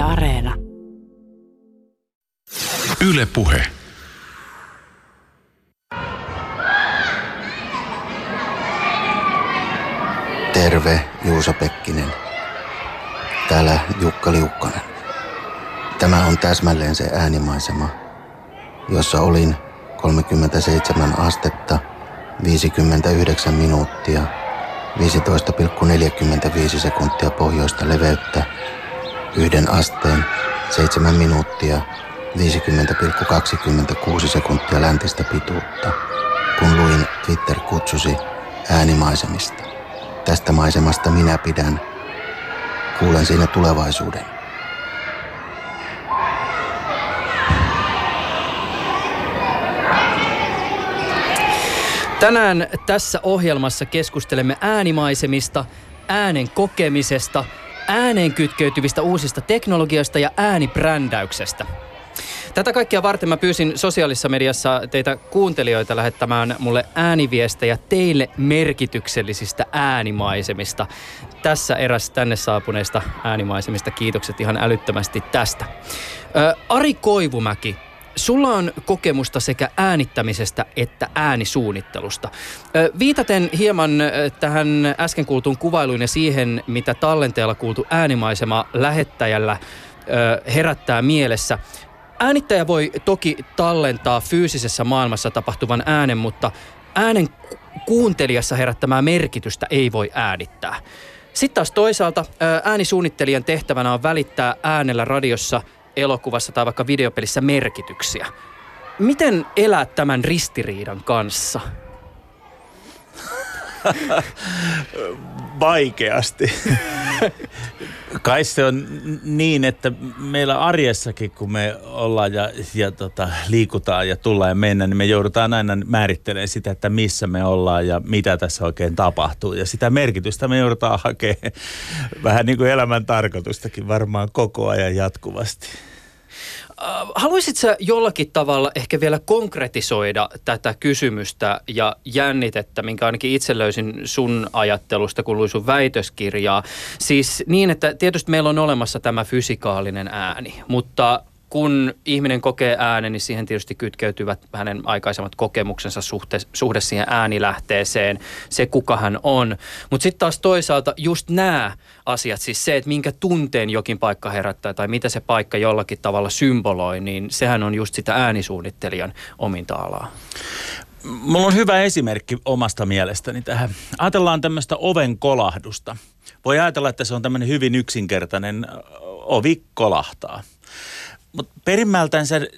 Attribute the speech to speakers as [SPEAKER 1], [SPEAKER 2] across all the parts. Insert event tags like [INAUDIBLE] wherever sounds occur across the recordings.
[SPEAKER 1] Yle Areena.
[SPEAKER 2] Yle Puhe.
[SPEAKER 3] Terve, Juuso Pekkinen. Täällä Jukka Liukkonen. Tämä on täsmälleen se äänimaisema, jossa olin 37 astetta, 59 minuuttia, 15,45 sekuntia pohjoista leveyttä, yhden asteen, 7 minuuttia, 50,26 sekuntia läntistä pituutta, kun luin Twitter-kutsusi äänimaisemista. Tästä maisemasta minä pidän. Kuulen siinä tulevaisuuden.
[SPEAKER 4] Tänään tässä ohjelmassa keskustelemme äänimaisemista, äänen kokemisesta, ääneen kytkeytyvistä uusista teknologioista ja äänibrändäyksestä. Tätä kaikkia varten mä pyysin sosiaalisessa mediassa teitä kuuntelijoita lähettämään mulle ääniviestejä teille merkityksellisistä äänimaisemista. Tässä eräs tänne saapuneista äänimaisemista. Kiitokset ihan älyttömästi tästä. Ö, Ari Koivumäki Sulla on kokemusta sekä äänittämisestä että äänisuunnittelusta. Viitaten hieman tähän äsken kuultuun kuvailuun ja siihen, mitä tallenteella kuultu äänimaisema lähettäjällä herättää mielessä. Äänittäjä voi toki tallentaa fyysisessä maailmassa tapahtuvan äänen, mutta äänen kuuntelijassa herättämää merkitystä ei voi äänittää. Sitten taas toisaalta äänisuunnittelijan tehtävänä on välittää äänellä radiossa – elokuvassa tai vaikka videopelissä merkityksiä. Miten elää tämän ristiriidan kanssa?
[SPEAKER 5] Vaikeasti. Kai se on niin, että meillä arjessakin, kun me ollaan ja, ja tota, liikutaan ja tullaan ja mennään, niin me joudutaan aina määrittelemään sitä, että missä me ollaan ja mitä tässä oikein tapahtuu. Ja sitä merkitystä me joudutaan hakemaan vähän niin kuin elämän tarkoitustakin varmaan koko ajan jatkuvasti.
[SPEAKER 4] Haluaisitko jollakin tavalla ehkä vielä konkretisoida tätä kysymystä ja jännitettä, minkä ainakin itse löysin sun ajattelusta, kun luin sun väitöskirjaa. Siis niin, että tietysti meillä on olemassa tämä fysikaalinen ääni, mutta kun ihminen kokee äänen, niin siihen tietysti kytkeytyvät hänen aikaisemmat kokemuksensa suhte, suhde siihen äänilähteeseen, se kuka hän on. Mutta sitten taas toisaalta just nämä asiat, siis se, että minkä tunteen jokin paikka herättää tai mitä se paikka jollakin tavalla symboloi, niin sehän on just sitä äänisuunnittelijan ominta alaa.
[SPEAKER 5] Mulla on hyvä esimerkki omasta mielestäni tähän. Ajatellaan tämmöistä oven kolahdusta. Voi ajatella, että se on tämmöinen hyvin yksinkertainen ovi kolahtaa. Mutta perimmältään se,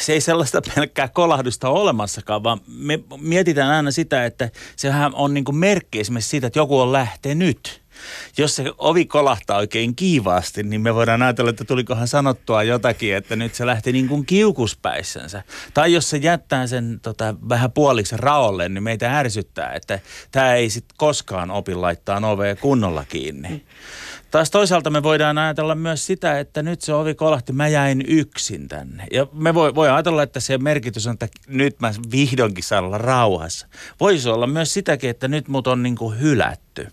[SPEAKER 5] se ei sellaista pelkkää kolahdusta ole olemassakaan, vaan me mietitään aina sitä, että sehän on niin kuin merkki esimerkiksi siitä, että joku on lähtenyt. Jos se ovi kolahtaa oikein kiivaasti, niin me voidaan ajatella, että tulikohan sanottua jotakin, että nyt se lähti niin kuin kiukuspäissänsä. Tai jos se jättää sen tota, vähän puoliksi raolle, niin meitä ärsyttää, että tämä ei sitten koskaan opi laittaa ovea kunnolla kiinni. Taas toisaalta me voidaan ajatella myös sitä, että nyt se ovi kolahti, mä jäin yksin tänne. Ja me voi, voi ajatella, että se merkitys on, että nyt mä vihdoinkin saan olla rauhassa. Voisi olla myös sitäkin, että nyt mut on niin kuin hylätty.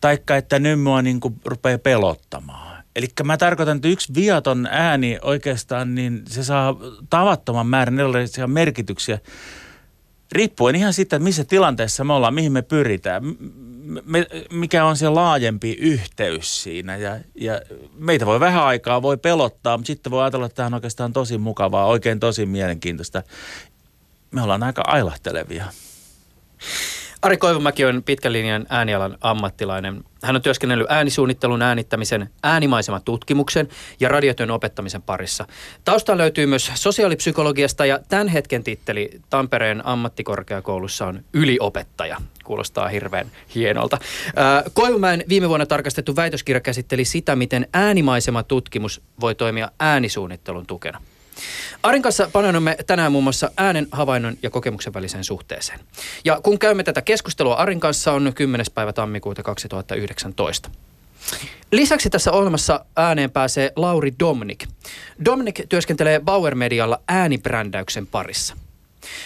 [SPEAKER 5] Taikka, että nyt mua niin kuin rupeaa pelottamaan. Eli mä tarkoitan, että yksi viaton ääni oikeastaan, niin se saa tavattoman määrän erilaisia merkityksiä riippuen ihan siitä, missä tilanteessa me ollaan, mihin me pyritään me, mikä on se laajempi yhteys siinä. Ja, ja meitä voi vähän aikaa voi pelottaa, mutta sitten voi ajatella, että tämä on oikeastaan tosi mukavaa, oikein tosi mielenkiintoista. Me ollaan aika ailahtelevia.
[SPEAKER 4] Ari Koivumäki on pitkän linjan äänialan ammattilainen. Hän on työskennellyt äänisuunnittelun, äänittämisen, äänimaiseman tutkimuksen ja radiotyön opettamisen parissa. Tausta löytyy myös sosiaalipsykologiasta ja tämän hetken titteli Tampereen ammattikorkeakoulussa on yliopettaja. Kuulostaa hirveän hienolta. Koivumäen viime vuonna tarkastettu väitöskirja käsitteli sitä, miten äänimaisema tutkimus voi toimia äänisuunnittelun tukena. Arin kanssa paneudumme tänään muun muassa äänen, havainnon ja kokemuksen väliseen suhteeseen. Ja kun käymme tätä keskustelua Arin kanssa on 10. päivä tammikuuta 2019. Lisäksi tässä ohjelmassa ääneen pääsee Lauri Domnik. Domnik työskentelee Bauer Medialla äänibrändäyksen parissa.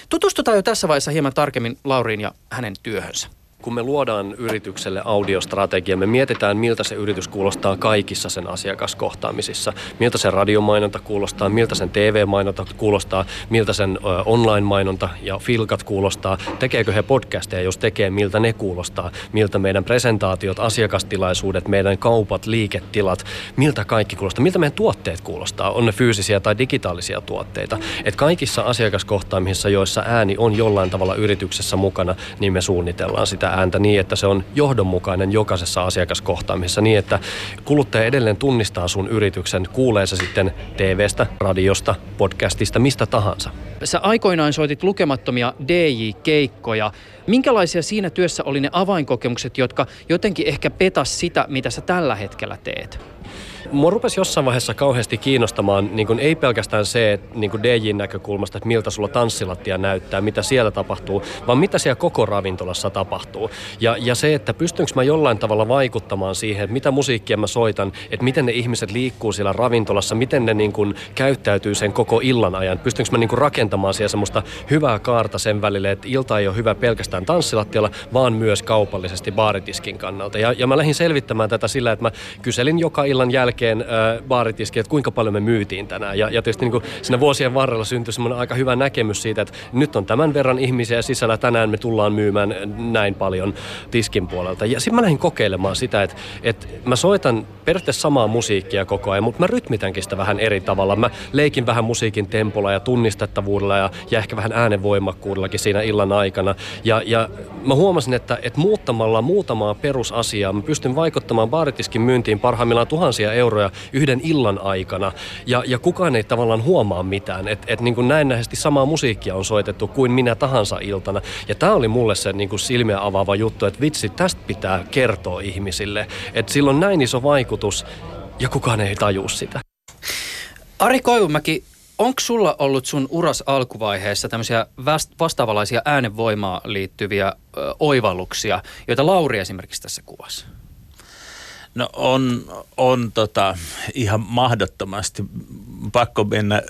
[SPEAKER 4] Tutustutaan jo tässä vaiheessa hieman tarkemmin Lauriin ja hänen työhönsä.
[SPEAKER 1] Kun me luodaan yritykselle audiostrategia, me mietitään, miltä se yritys kuulostaa kaikissa sen asiakaskohtaamisissa. Miltä se radiomainonta kuulostaa, miltä sen TV-mainonta kuulostaa, miltä sen online-mainonta ja filkat kuulostaa. Tekeekö he podcasteja, jos tekee, miltä ne kuulostaa. Miltä meidän presentaatiot, asiakastilaisuudet, meidän kaupat, liiketilat, miltä kaikki kuulostaa. Miltä meidän tuotteet kuulostaa, on ne fyysisiä tai digitaalisia tuotteita. Et kaikissa asiakaskohtaamisissa, joissa ääni on jollain tavalla yrityksessä mukana, niin me suunnitellaan sitä ääntä niin, että se on johdonmukainen jokaisessa asiakaskohtaamisessa niin, että kuluttaja edelleen tunnistaa sun yrityksen, kuulee se sitten TVstä, radiosta, podcastista, mistä tahansa.
[SPEAKER 4] Sä aikoinaan soitit lukemattomia DJ-keikkoja. Minkälaisia siinä työssä oli ne avainkokemukset, jotka jotenkin ehkä petas sitä, mitä sä tällä hetkellä teet?
[SPEAKER 1] Mua rupesi jossain vaiheessa kauheasti kiinnostamaan niin kuin ei pelkästään se, että niin kuin DJin näkökulmasta, että miltä sulla tanssilattia näyttää, mitä siellä tapahtuu, vaan mitä siellä koko ravintolassa tapahtuu. Ja, ja se, että pystynkö mä jollain tavalla vaikuttamaan siihen, että mitä musiikkia mä soitan, että miten ne ihmiset liikkuu siellä ravintolassa, miten ne niin kuin käyttäytyy sen koko illan ajan. Pystynkö mä niin kuin rakentamaan siellä semmoista hyvää kaarta sen välille, että ilta ei ole hyvä pelkästään tanssilattialla, vaan myös kaupallisesti baaritiskin kannalta. Ja, ja mä lähdin selvittämään tätä sillä, että mä kyselin joka illan jälkeen, jälkeen äh, baaritiski, että kuinka paljon me myytiin tänään. Ja, ja tietysti niin kuin siinä vuosien varrella syntyi semmoinen aika hyvä näkemys siitä, että nyt on tämän verran ihmisiä sisällä, tänään me tullaan myymään näin paljon tiskin puolelta. Ja sitten mä lähdin kokeilemaan sitä, että, että mä soitan periaatteessa samaa musiikkia koko ajan, mutta mä rytmitänkin sitä vähän eri tavalla. Mä leikin vähän musiikin tempolla ja tunnistettavuudella ja, ja ehkä vähän äänenvoimakkuudellakin siinä illan aikana. Ja, ja mä huomasin, että, että muuttamalla muutamaa perusasiaa mä pystyn vaikuttamaan baaritiskin myyntiin parhaimmillaan tuhansia euroja yhden illan aikana. Ja, ja kukaan ei tavallaan huomaa mitään. Että et niin näennäisesti samaa musiikkia on soitettu kuin minä tahansa iltana. Ja tämä oli mulle se niin kuin silmiä avaava juttu, että vitsi, tästä pitää kertoa ihmisille. Että sillä on näin iso vaikutus ja kukaan ei tajua sitä.
[SPEAKER 4] Ari Koivumäki, onko sulla ollut sun uras alkuvaiheessa tämmöisiä vastaavanlaisia äänenvoimaan liittyviä ö, oivalluksia, joita Lauri esimerkiksi tässä kuvasi?
[SPEAKER 5] No on, on tota, ihan mahdottomasti pakko mennä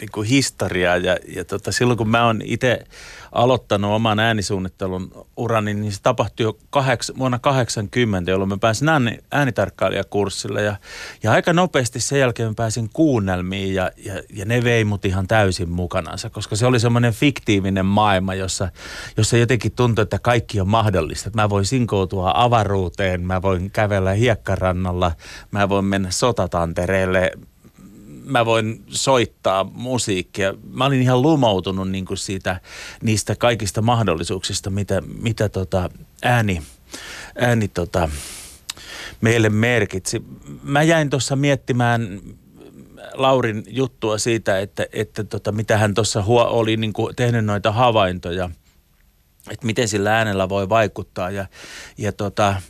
[SPEAKER 5] niin kuin historiaa ja, ja tota, silloin kun mä oon itse aloittanut oman äänisuunnittelun urani, niin se tapahtui jo kaheks, vuonna 80, jolloin mä pääsin ääni, äänitarkkailijakurssille ja, ja aika nopeasti sen jälkeen mä pääsin kuunnelmiin ja, ja, ja ne vei mut ihan täysin mukanansa, koska se oli semmoinen fiktiivinen maailma, jossa, jossa jotenkin tuntui, että kaikki on mahdollista. Mä voin sinkoutua avaruuteen, mä voin kävellä hiekkarannalla, mä voin mennä sotatantereelle, mä voin soittaa musiikkia. Mä olin ihan lumoutunut niin kuin siitä, niistä kaikista mahdollisuuksista, mitä, mitä tota ääni, ääni tota, meille merkitsi. Mä jäin tuossa miettimään Laurin juttua siitä, että, että tota, mitä hän tuossa oli niin kuin tehnyt noita havaintoja, että miten sillä äänellä voi vaikuttaa. Ja, ja tota,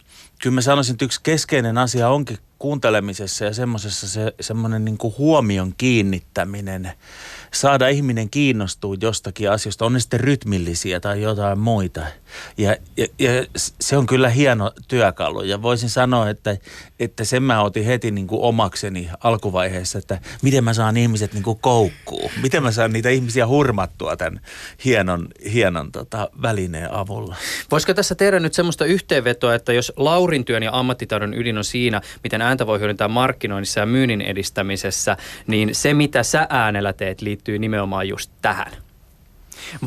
[SPEAKER 5] kyllä mä sanoisin, että yksi keskeinen asia onkin kuuntelemisessa ja semmoisessa se, semmoinen niin huomion kiinnittäminen, saada ihminen kiinnostua jostakin asioista, on ne sitten rytmillisiä tai jotain muita. Ja, ja, ja se on kyllä hieno työkalu ja voisin sanoa, että, että sen mä otin heti niin kuin omakseni alkuvaiheessa, että miten mä saan ihmiset niin kuin koukkuun, miten mä saan niitä ihmisiä hurmattua tämän hienon, hienon tota, välineen avulla.
[SPEAKER 4] Voisiko tässä tehdä nyt semmoista yhteenvetoa, että jos Laurin työn ja ammattitaidon ydin on siinä, miten ääntä voi hyödyntää markkinoinnissa ja myynnin edistämisessä, niin se mitä sä äänellä teet liittyy nimenomaan just tähän.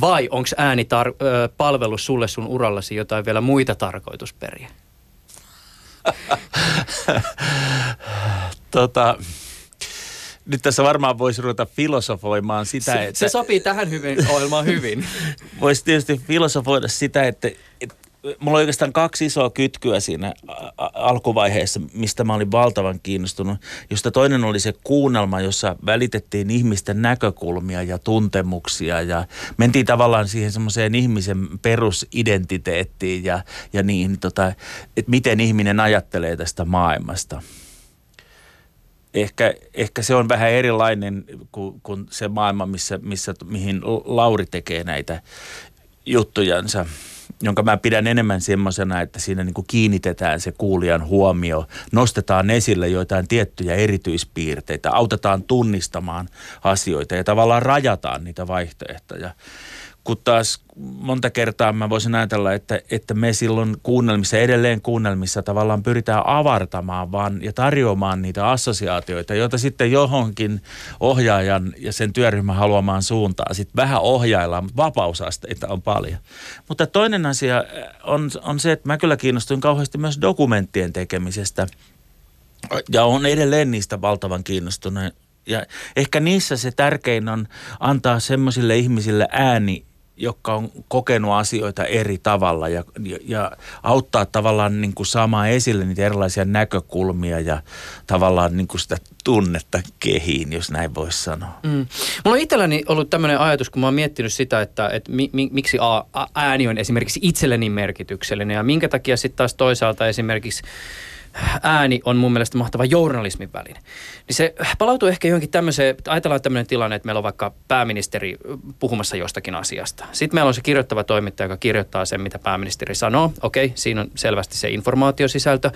[SPEAKER 4] Vai onko äänipalvelus sulle sun urallasi jotain vielä muita tarkoitusperiä? [LAUGHS]
[SPEAKER 5] tota, nyt tässä varmaan voisi ruveta filosofoimaan sitä,
[SPEAKER 4] se,
[SPEAKER 5] että...
[SPEAKER 4] Se sopii tähän hyvin, ohjelmaan hyvin. [LAUGHS]
[SPEAKER 5] voisi tietysti filosofoida sitä, että, että mulla oli oikeastaan kaksi isoa kytkyä siinä alkuvaiheessa, mistä mä olin valtavan kiinnostunut. Josta toinen oli se kuunnelma, jossa välitettiin ihmisten näkökulmia ja tuntemuksia ja mentiin tavallaan siihen semmoiseen ihmisen perusidentiteettiin ja, ja niin, tota, että miten ihminen ajattelee tästä maailmasta. Ehkä, ehkä se on vähän erilainen kuin, kuin se maailma, missä, missä, mihin Lauri tekee näitä juttujansa jonka mä pidän enemmän semmoisena, että siinä niin kuin kiinnitetään se kuulijan huomio, nostetaan esille joitain tiettyjä erityispiirteitä, autetaan tunnistamaan asioita ja tavallaan rajataan niitä vaihtoehtoja. Kun taas monta kertaa mä voisin ajatella, että, että me silloin kuunnelmissa, edelleen kuunnelmissa tavallaan pyritään avartamaan vaan ja tarjoamaan niitä assosiaatioita, joita sitten johonkin ohjaajan ja sen työryhmän haluamaan suuntaan. Sitten vähän ohjaillaan, mutta vapausasteita on paljon. Mutta toinen asia on, on se, että mä kyllä kiinnostuin kauheasti myös dokumenttien tekemisestä. Ja on edelleen niistä valtavan kiinnostunut. Ja ehkä niissä se tärkein on antaa semmoisille ihmisille ääni, jotka on kokenut asioita eri tavalla ja, ja, ja auttaa tavallaan niin kuin saamaan esille niitä erilaisia näkökulmia ja tavallaan niin kuin sitä tunnetta kehiin, jos näin voisi sanoa. Mm.
[SPEAKER 4] Mulla on itselläni ollut tämmöinen ajatus, kun mä oon miettinyt sitä, että, että mi, mi, miksi ääni on esimerkiksi itselleni merkityksellinen ja minkä takia sitten taas toisaalta esimerkiksi ääni on mun mielestä mahtava journalismin väline. Niin se palautuu ehkä johonkin tämmöiseen, ajatellaan tämmöinen tilanne, että meillä on vaikka pääministeri puhumassa jostakin asiasta. Sitten meillä on se kirjoittava toimittaja, joka kirjoittaa sen, mitä pääministeri sanoo. Okei, siinä on selvästi se informaatiosisältö.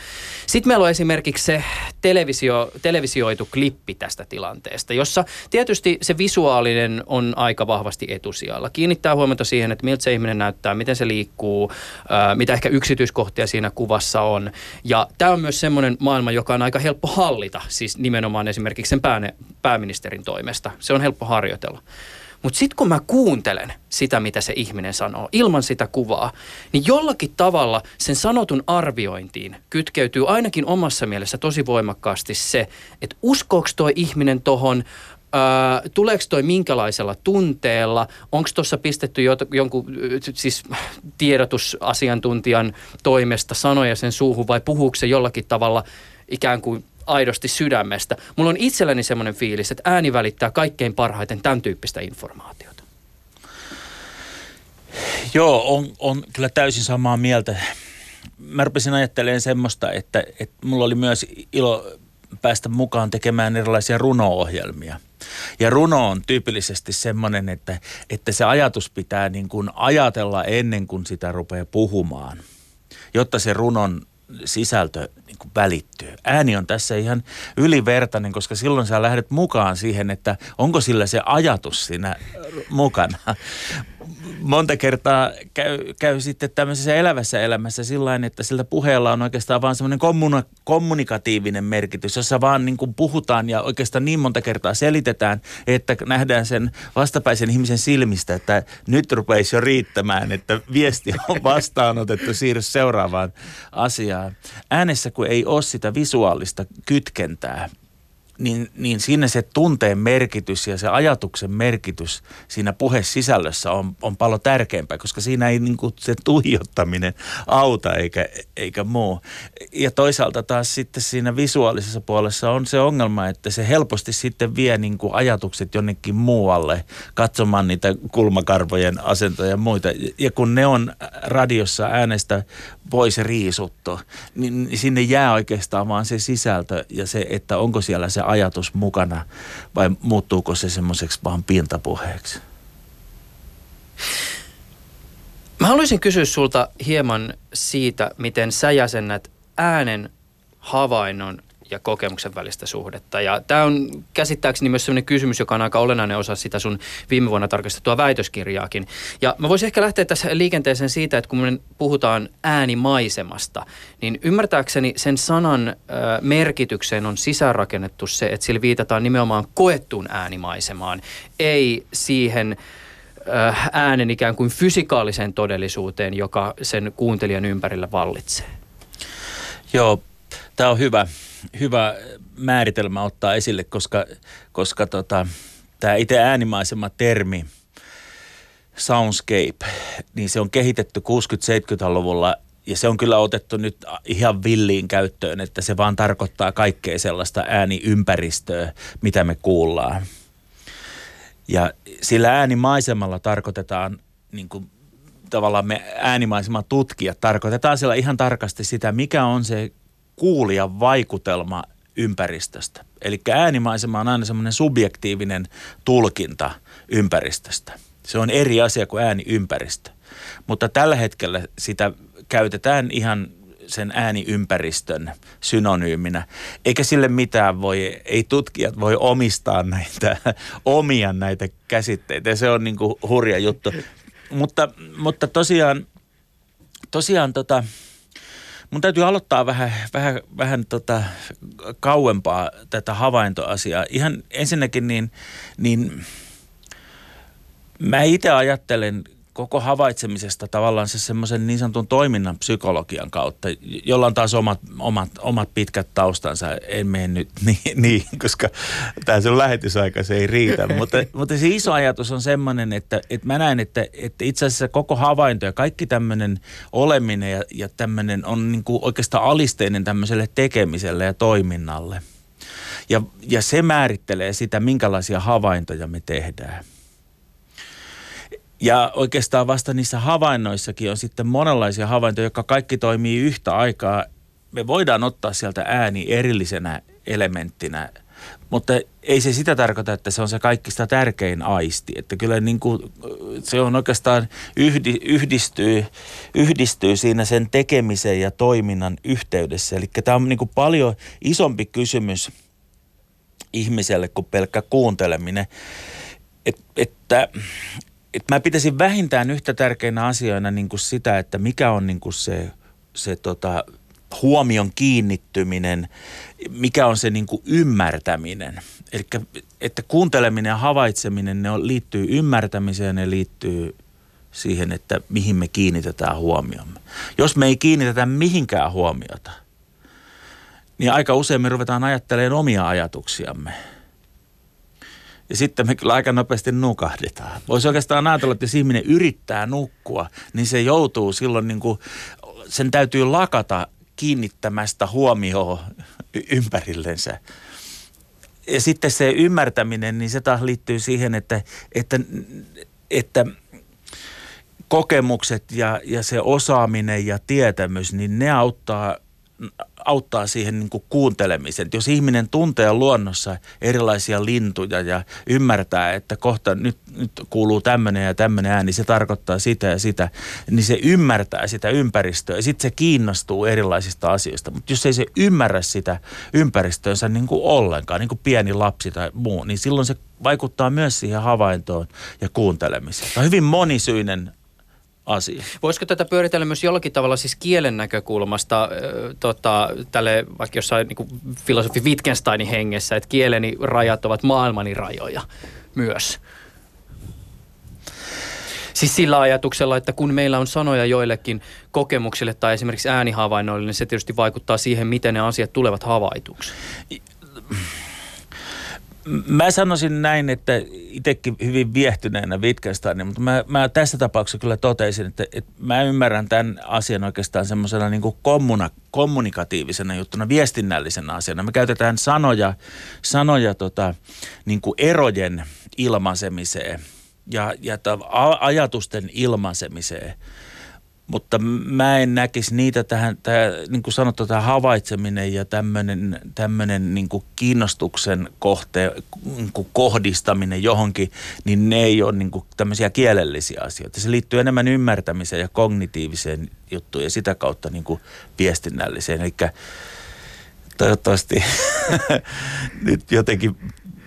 [SPEAKER 4] Sitten meillä on esimerkiksi se televisio, televisioitu klippi tästä tilanteesta, jossa tietysti se visuaalinen on aika vahvasti etusijalla. Kiinnittää huomiota siihen, että miltä se ihminen näyttää, miten se liikkuu, mitä ehkä yksityiskohtia siinä kuvassa on. Ja tämä on myös semmoinen maailma, joka on aika helppo hallita, siis nimenomaan esimerkiksi sen pää, pääministerin toimesta. Se on helppo harjoitella. Mutta sitten kun mä kuuntelen sitä, mitä se ihminen sanoo, ilman sitä kuvaa, niin jollakin tavalla sen sanotun arviointiin kytkeytyy ainakin omassa mielessä tosi voimakkaasti se, että uskooko toi ihminen tohon, tuleeko toi minkälaisella tunteella? Onko tuossa pistetty jo, jonkun siis tiedotusasiantuntijan toimesta sanoja sen suuhun vai puhuuko se jollakin tavalla ikään kuin aidosti sydämestä? Mulla on itselläni semmoinen fiilis, että ääni välittää kaikkein parhaiten tämän tyyppistä informaatiota.
[SPEAKER 5] Joo, on, on kyllä täysin samaa mieltä. Mä rupesin ajattelemaan semmoista, että, että mulla oli myös ilo päästä mukaan tekemään erilaisia runo-ohjelmia – ja runo on tyypillisesti semmoinen, että, että se ajatus pitää niin kuin ajatella ennen kuin sitä rupeaa puhumaan, jotta se runon sisältö niin kuin välittyy. Ääni on tässä ihan ylivertainen, koska silloin sä lähdet mukaan siihen, että onko sillä se ajatus siinä mukana monta kertaa käy, käy sitten tämmöisessä elävässä elämässä sillä että sillä puheella on oikeastaan vaan semmoinen kommuna, kommunikatiivinen merkitys, jossa vaan niin kuin puhutaan ja oikeastaan niin monta kertaa selitetään, että nähdään sen vastapäisen ihmisen silmistä, että nyt rupeisi jo riittämään, että viesti on [LAUGHS] vastaanotettu, siirry seuraavaan asiaan. Äänessä kun ei ole sitä visuaalista kytkentää, niin, niin siinä se tunteen merkitys ja se ajatuksen merkitys siinä puhesisällössä on, on paljon tärkeämpää, koska siinä ei niin kuin se tuijottaminen auta eikä, eikä muu. Ja toisaalta taas sitten siinä visuaalisessa puolessa on se ongelma, että se helposti sitten vie niin kuin ajatukset jonnekin muualle katsomaan niitä kulmakarvojen asentoja ja muita. Ja kun ne on radiossa äänestä pois riisuttu, niin sinne jää oikeastaan vaan se sisältö ja se, että onko siellä se ajatus mukana vai muuttuuko se semmoiseksi vaan pintapuheeksi?
[SPEAKER 4] Mä haluaisin kysyä sulta hieman siitä, miten sä jäsennät äänen havainnon ja kokemuksen välistä suhdetta. Ja tämä on käsittääkseni myös sellainen kysymys, joka on aika olennainen osa sitä sun viime vuonna tarkastettua väitöskirjaakin. Ja mä voisin ehkä lähteä tässä liikenteeseen siitä, että kun me puhutaan äänimaisemasta, niin ymmärtääkseni sen sanan merkitykseen on sisäänrakennettu se, että sillä viitataan nimenomaan koettuun äänimaisemaan, ei siihen äänen ikään kuin fysikaaliseen todellisuuteen, joka sen kuuntelijan ympärillä vallitsee.
[SPEAKER 5] Joo, tämä on hyvä hyvä määritelmä ottaa esille, koska, koska tota, tämä itse äänimaisema termi, soundscape, niin se on kehitetty 60-70-luvulla ja se on kyllä otettu nyt ihan villiin käyttöön, että se vaan tarkoittaa kaikkea sellaista ääniympäristöä, mitä me kuullaan. Ja sillä äänimaisemalla tarkoitetaan niin kuin tavallaan me äänimaiseman tutkijat tarkoitetaan siellä ihan tarkasti sitä, mikä on se kuulijan vaikutelma ympäristöstä. Eli äänimaisema on aina semmoinen subjektiivinen tulkinta ympäristöstä. Se on eri asia kuin ääniympäristö. Mutta tällä hetkellä sitä käytetään ihan sen ääniympäristön synonyyminä. Eikä sille mitään voi, ei tutkijat voi omistaa näitä, omia näitä käsitteitä. Ja se on niin hurja juttu. mutta, mutta tosiaan, tosiaan tota, mun täytyy aloittaa vähän, vähän, vähän tota kauempaa tätä havaintoasiaa. Ihan ensinnäkin niin, niin mä itse ajattelen koko havaitsemisesta tavallaan se semmoisen niin sanotun toiminnan psykologian kautta, jolla on taas omat, omat, omat pitkät taustansa. En mene nyt [LAUGHS] niin, niin koska tämä sun lähetysaika se ei riitä. [LAUGHS] mutta, mutta se iso ajatus on semmoinen, että, että mä näen, että, että itse asiassa koko havainto ja kaikki tämmöinen oleminen ja, ja tämmöinen on niin kuin oikeastaan alisteinen tämmöiselle tekemiselle ja toiminnalle. Ja, ja se määrittelee sitä, minkälaisia havaintoja me tehdään. Ja oikeastaan vasta niissä havainnoissakin on sitten monenlaisia havaintoja, jotka kaikki toimii yhtä aikaa. Me voidaan ottaa sieltä ääni erillisenä elementtinä, mutta ei se sitä tarkoita, että se on se kaikista tärkein aisti. Että kyllä niin kuin, se on oikeastaan yhdi, yhdistyy, yhdistyy siinä sen tekemisen ja toiminnan yhteydessä. Eli tämä on niin kuin paljon isompi kysymys ihmiselle kuin pelkkä kuunteleminen. Et, että että mä pitäisin vähintään yhtä tärkeinä asioina niin kuin sitä, että mikä on niin kuin se, se tota, huomion kiinnittyminen, mikä on se niin kuin ymmärtäminen. Eli että kuunteleminen ja havaitseminen, ne on, liittyy ymmärtämiseen, ne liittyy siihen, että mihin me kiinnitetään huomiomme. Jos me ei kiinnitetä mihinkään huomiota, niin aika usein me ruvetaan ajattelemaan omia ajatuksiamme – ja sitten me kyllä aika nopeasti nukahdetaan. Voisi oikeastaan ajatella, että jos ihminen yrittää nukkua, niin se joutuu silloin niin kuin, sen täytyy lakata kiinnittämästä huomioon ympärillensä. Ja sitten se ymmärtäminen, niin se taas liittyy siihen, että, että, että kokemukset ja, ja se osaaminen ja tietämys, niin ne auttaa auttaa siihen niin kuin kuuntelemiseen. Jos ihminen tuntee luonnossa erilaisia lintuja ja ymmärtää, että kohta nyt, nyt kuuluu tämmöinen ja tämmöinen ääni, se tarkoittaa sitä ja sitä, niin se ymmärtää sitä ympäristöä ja sitten se kiinnostuu erilaisista asioista. Mutta jos ei se ymmärrä sitä ympäristöönsä niin kuin ollenkaan, niin kuin pieni lapsi tai muu, niin silloin se vaikuttaa myös siihen havaintoon ja kuuntelemiseen. Tämä on hyvin monisyinen asia.
[SPEAKER 4] Voisiko tätä pyöritellä myös jollakin tavalla siis kielen näkökulmasta, äh, tota, tälle vaikka jossain niin filosofi Wittgensteinin hengessä, että kieleni rajat ovat maailmani rajoja myös? Siis sillä ajatuksella, että kun meillä on sanoja joillekin kokemuksille tai esimerkiksi äänihavainnoille, niin se tietysti vaikuttaa siihen, miten ne asiat tulevat havaituksi.
[SPEAKER 5] Mä sanoisin näin, että itsekin hyvin viehtyneenä Wittgensteinin, mutta mä, mä tässä tapauksessa kyllä totesin, että, että mä ymmärrän tämän asian oikeastaan semmoisena niin kommunikatiivisena juttuna, viestinnällisenä asiana. Me käytetään sanoja, sanoja tota, niin kuin erojen ilmaisemiseen ja, ja ajatusten ilmaisemiseen – mutta mä en näkisi niitä tähän, tämä, niin kuin sanottu, tämä havaitseminen ja tämmöinen, tämmöinen niin kuin kiinnostuksen kohte, niin kuin kohdistaminen johonkin, niin ne ei ole niin kuin tämmöisiä kielellisiä asioita. Se liittyy enemmän ymmärtämiseen ja kognitiiviseen juttuun ja sitä kautta niin kuin viestinnälliseen. Eli toivottavasti [LAUGHS] nyt jotenkin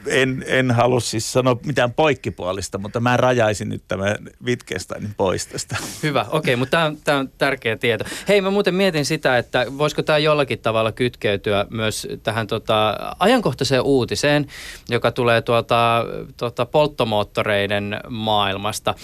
[SPEAKER 5] en, en halua siis sanoa mitään poikkipuolista, mutta mä rajaisin nyt tämän Wittgensteinin pois tästä.
[SPEAKER 4] Hyvä, okei, okay, mutta tämä on, on tärkeä tieto. Hei, mä muuten mietin sitä, että voisiko tämä jollakin tavalla kytkeytyä myös tähän tota, ajankohtaiseen uutiseen, joka tulee tuolta, tuolta polttomoottoreiden maailmasta.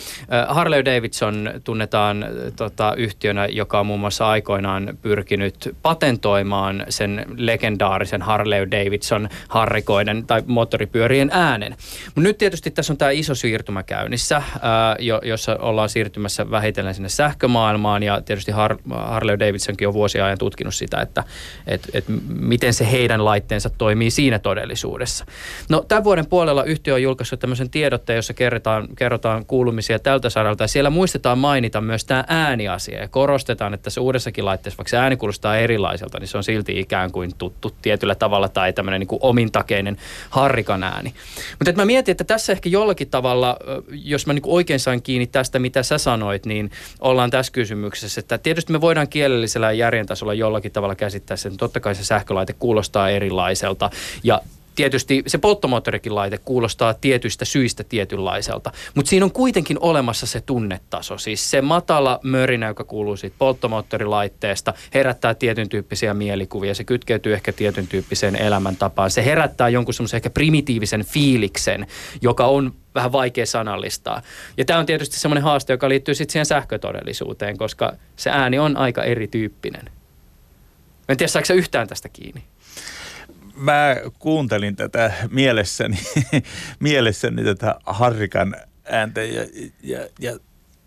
[SPEAKER 4] Harley Davidson tunnetaan tota, yhtiönä, joka on muun muassa aikoinaan pyrkinyt patentoimaan sen legendaarisen Harley Davidson harrikoiden tai moottori pyörien äänen. Mutta nyt tietysti tässä on tämä iso siirtymä käynnissä, ää, jo, jossa ollaan siirtymässä vähitellen sinne sähkömaailmaan ja tietysti Har- Harley Davidsonkin on vuosia ajan tutkinut sitä, että et, et miten se heidän laitteensa toimii siinä todellisuudessa. No tämän vuoden puolella yhtiö on julkaissut tämmöisen tiedotteen, jossa kerrotaan, kerrotaan kuulumisia tältä saralta ja siellä muistetaan mainita myös tämä ääniasia ja korostetaan, että se uudessakin laitteessa, vaikka se ääni kuulostaa erilaiselta, niin se on silti ikään kuin tuttu tietyllä tavalla tai tämmöinen niin kuin omintakeinen harrikan Jumalan ääni. Mutta mä mietin, että tässä ehkä jollakin tavalla, jos mä niinku oikein sain kiinni tästä, mitä sä sanoit, niin ollaan tässä kysymyksessä, että tietysti me voidaan kielellisellä ja järjen tasolla jollakin tavalla käsittää sen. Totta kai se sähkölaite kuulostaa erilaiselta ja tietysti se polttomoottorikin laite kuulostaa tietyistä syistä tietynlaiselta, mutta siinä on kuitenkin olemassa se tunnetaso. Siis se matala mörinä, joka kuuluu siitä polttomoottorilaitteesta, herättää tietyn tyyppisiä mielikuvia. Se kytkeytyy ehkä tietyn tyyppiseen elämäntapaan. Se herättää jonkun semmoisen ehkä primitiivisen fiiliksen, joka on vähän vaikea sanallistaa. Ja tämä on tietysti semmoinen haaste, joka liittyy sitten siihen sähkötodellisuuteen, koska se ääni on aika erityyppinen. en tiedä, saako yhtään tästä kiinni?
[SPEAKER 5] Mä kuuntelin tätä mielessäni, [LAUGHS] mielessäni tätä Harrikan ääntä ja, ja, ja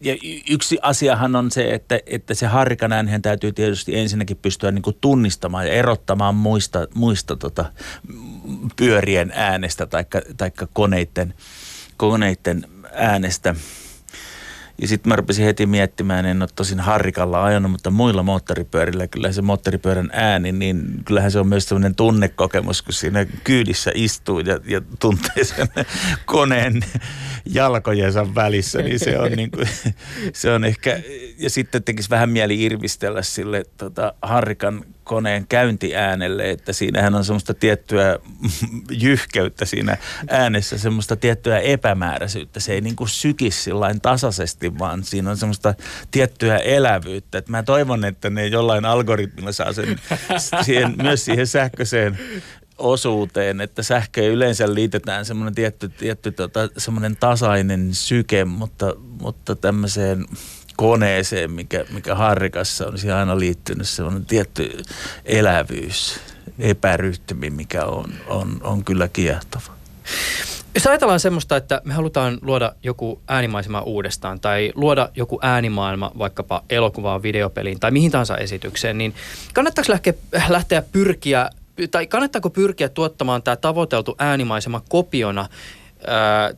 [SPEAKER 5] ja yksi asiahan on se, että, että se harrikan äänihän täytyy tietysti ensinnäkin pystyä niin kuin tunnistamaan ja erottamaan muista, muista tota, pyörien äänestä tai koneiden, koneiden äänestä. Ja sitten mä rupesin heti miettimään, en ole tosin harrikalla ajanut, mutta muilla moottoripyörillä kyllä se moottoripyörän ääni, niin kyllähän se on myös sellainen tunnekokemus, kun siinä kyydissä istuu ja, ja tuntee sen [LAUGHS] koneen jalkojensa välissä, niin se on, niin kuin, se on ehkä, ja sitten tekisi vähän mieli irvistellä sille tota, harrikan koneen käyntiäänelle, että siinähän on semmoista tiettyä [LAUGHS] jyhkeyttä siinä äänessä, semmoista tiettyä epämääräisyyttä. Se ei niin kuin syki tasaisesti, vaan siinä on semmoista tiettyä elävyyttä. Et mä toivon, että ne jollain algoritmilla saa sen [LAUGHS] siihen, myös siihen sähköiseen osuuteen, että sähköön yleensä liitetään semmoinen tietty, tietty tota, semmoinen tasainen syke, mutta, mutta tämmöiseen koneeseen, mikä, mikä harrikassa on siihen aina liittynyt sellainen tietty elävyys, epäryhtymä, mikä on, on, on kyllä kiehtova.
[SPEAKER 4] Jos ajatellaan semmoista, että me halutaan luoda joku äänimaisema uudestaan tai luoda joku äänimaailma vaikkapa elokuvaan, videopeliin tai mihin tahansa esitykseen, niin kannattaako lähteä, lähteä pyrkiä tai kannattaako pyrkiä tuottamaan tämä tavoiteltu äänimaisema kopiona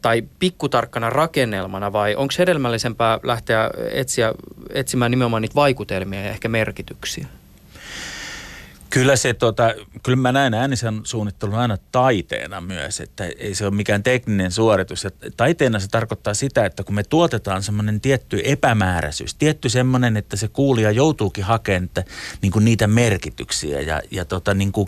[SPEAKER 4] tai pikkutarkkana rakennelmana vai onko hedelmällisempää lähteä etsiä, etsimään nimenomaan niitä vaikutelmia ja ehkä merkityksiä?
[SPEAKER 5] Kyllä se, tota, kyllä mä näen äänisen suunnittelun aina taiteena myös, että ei se ole mikään tekninen suoritus. Ja taiteena se tarkoittaa sitä, että kun me tuotetaan semmoinen tietty epämääräisyys, tietty semmoinen, että se kuulija joutuukin hakemaan että, niin kuin niitä merkityksiä ja, ja tota, niin kuin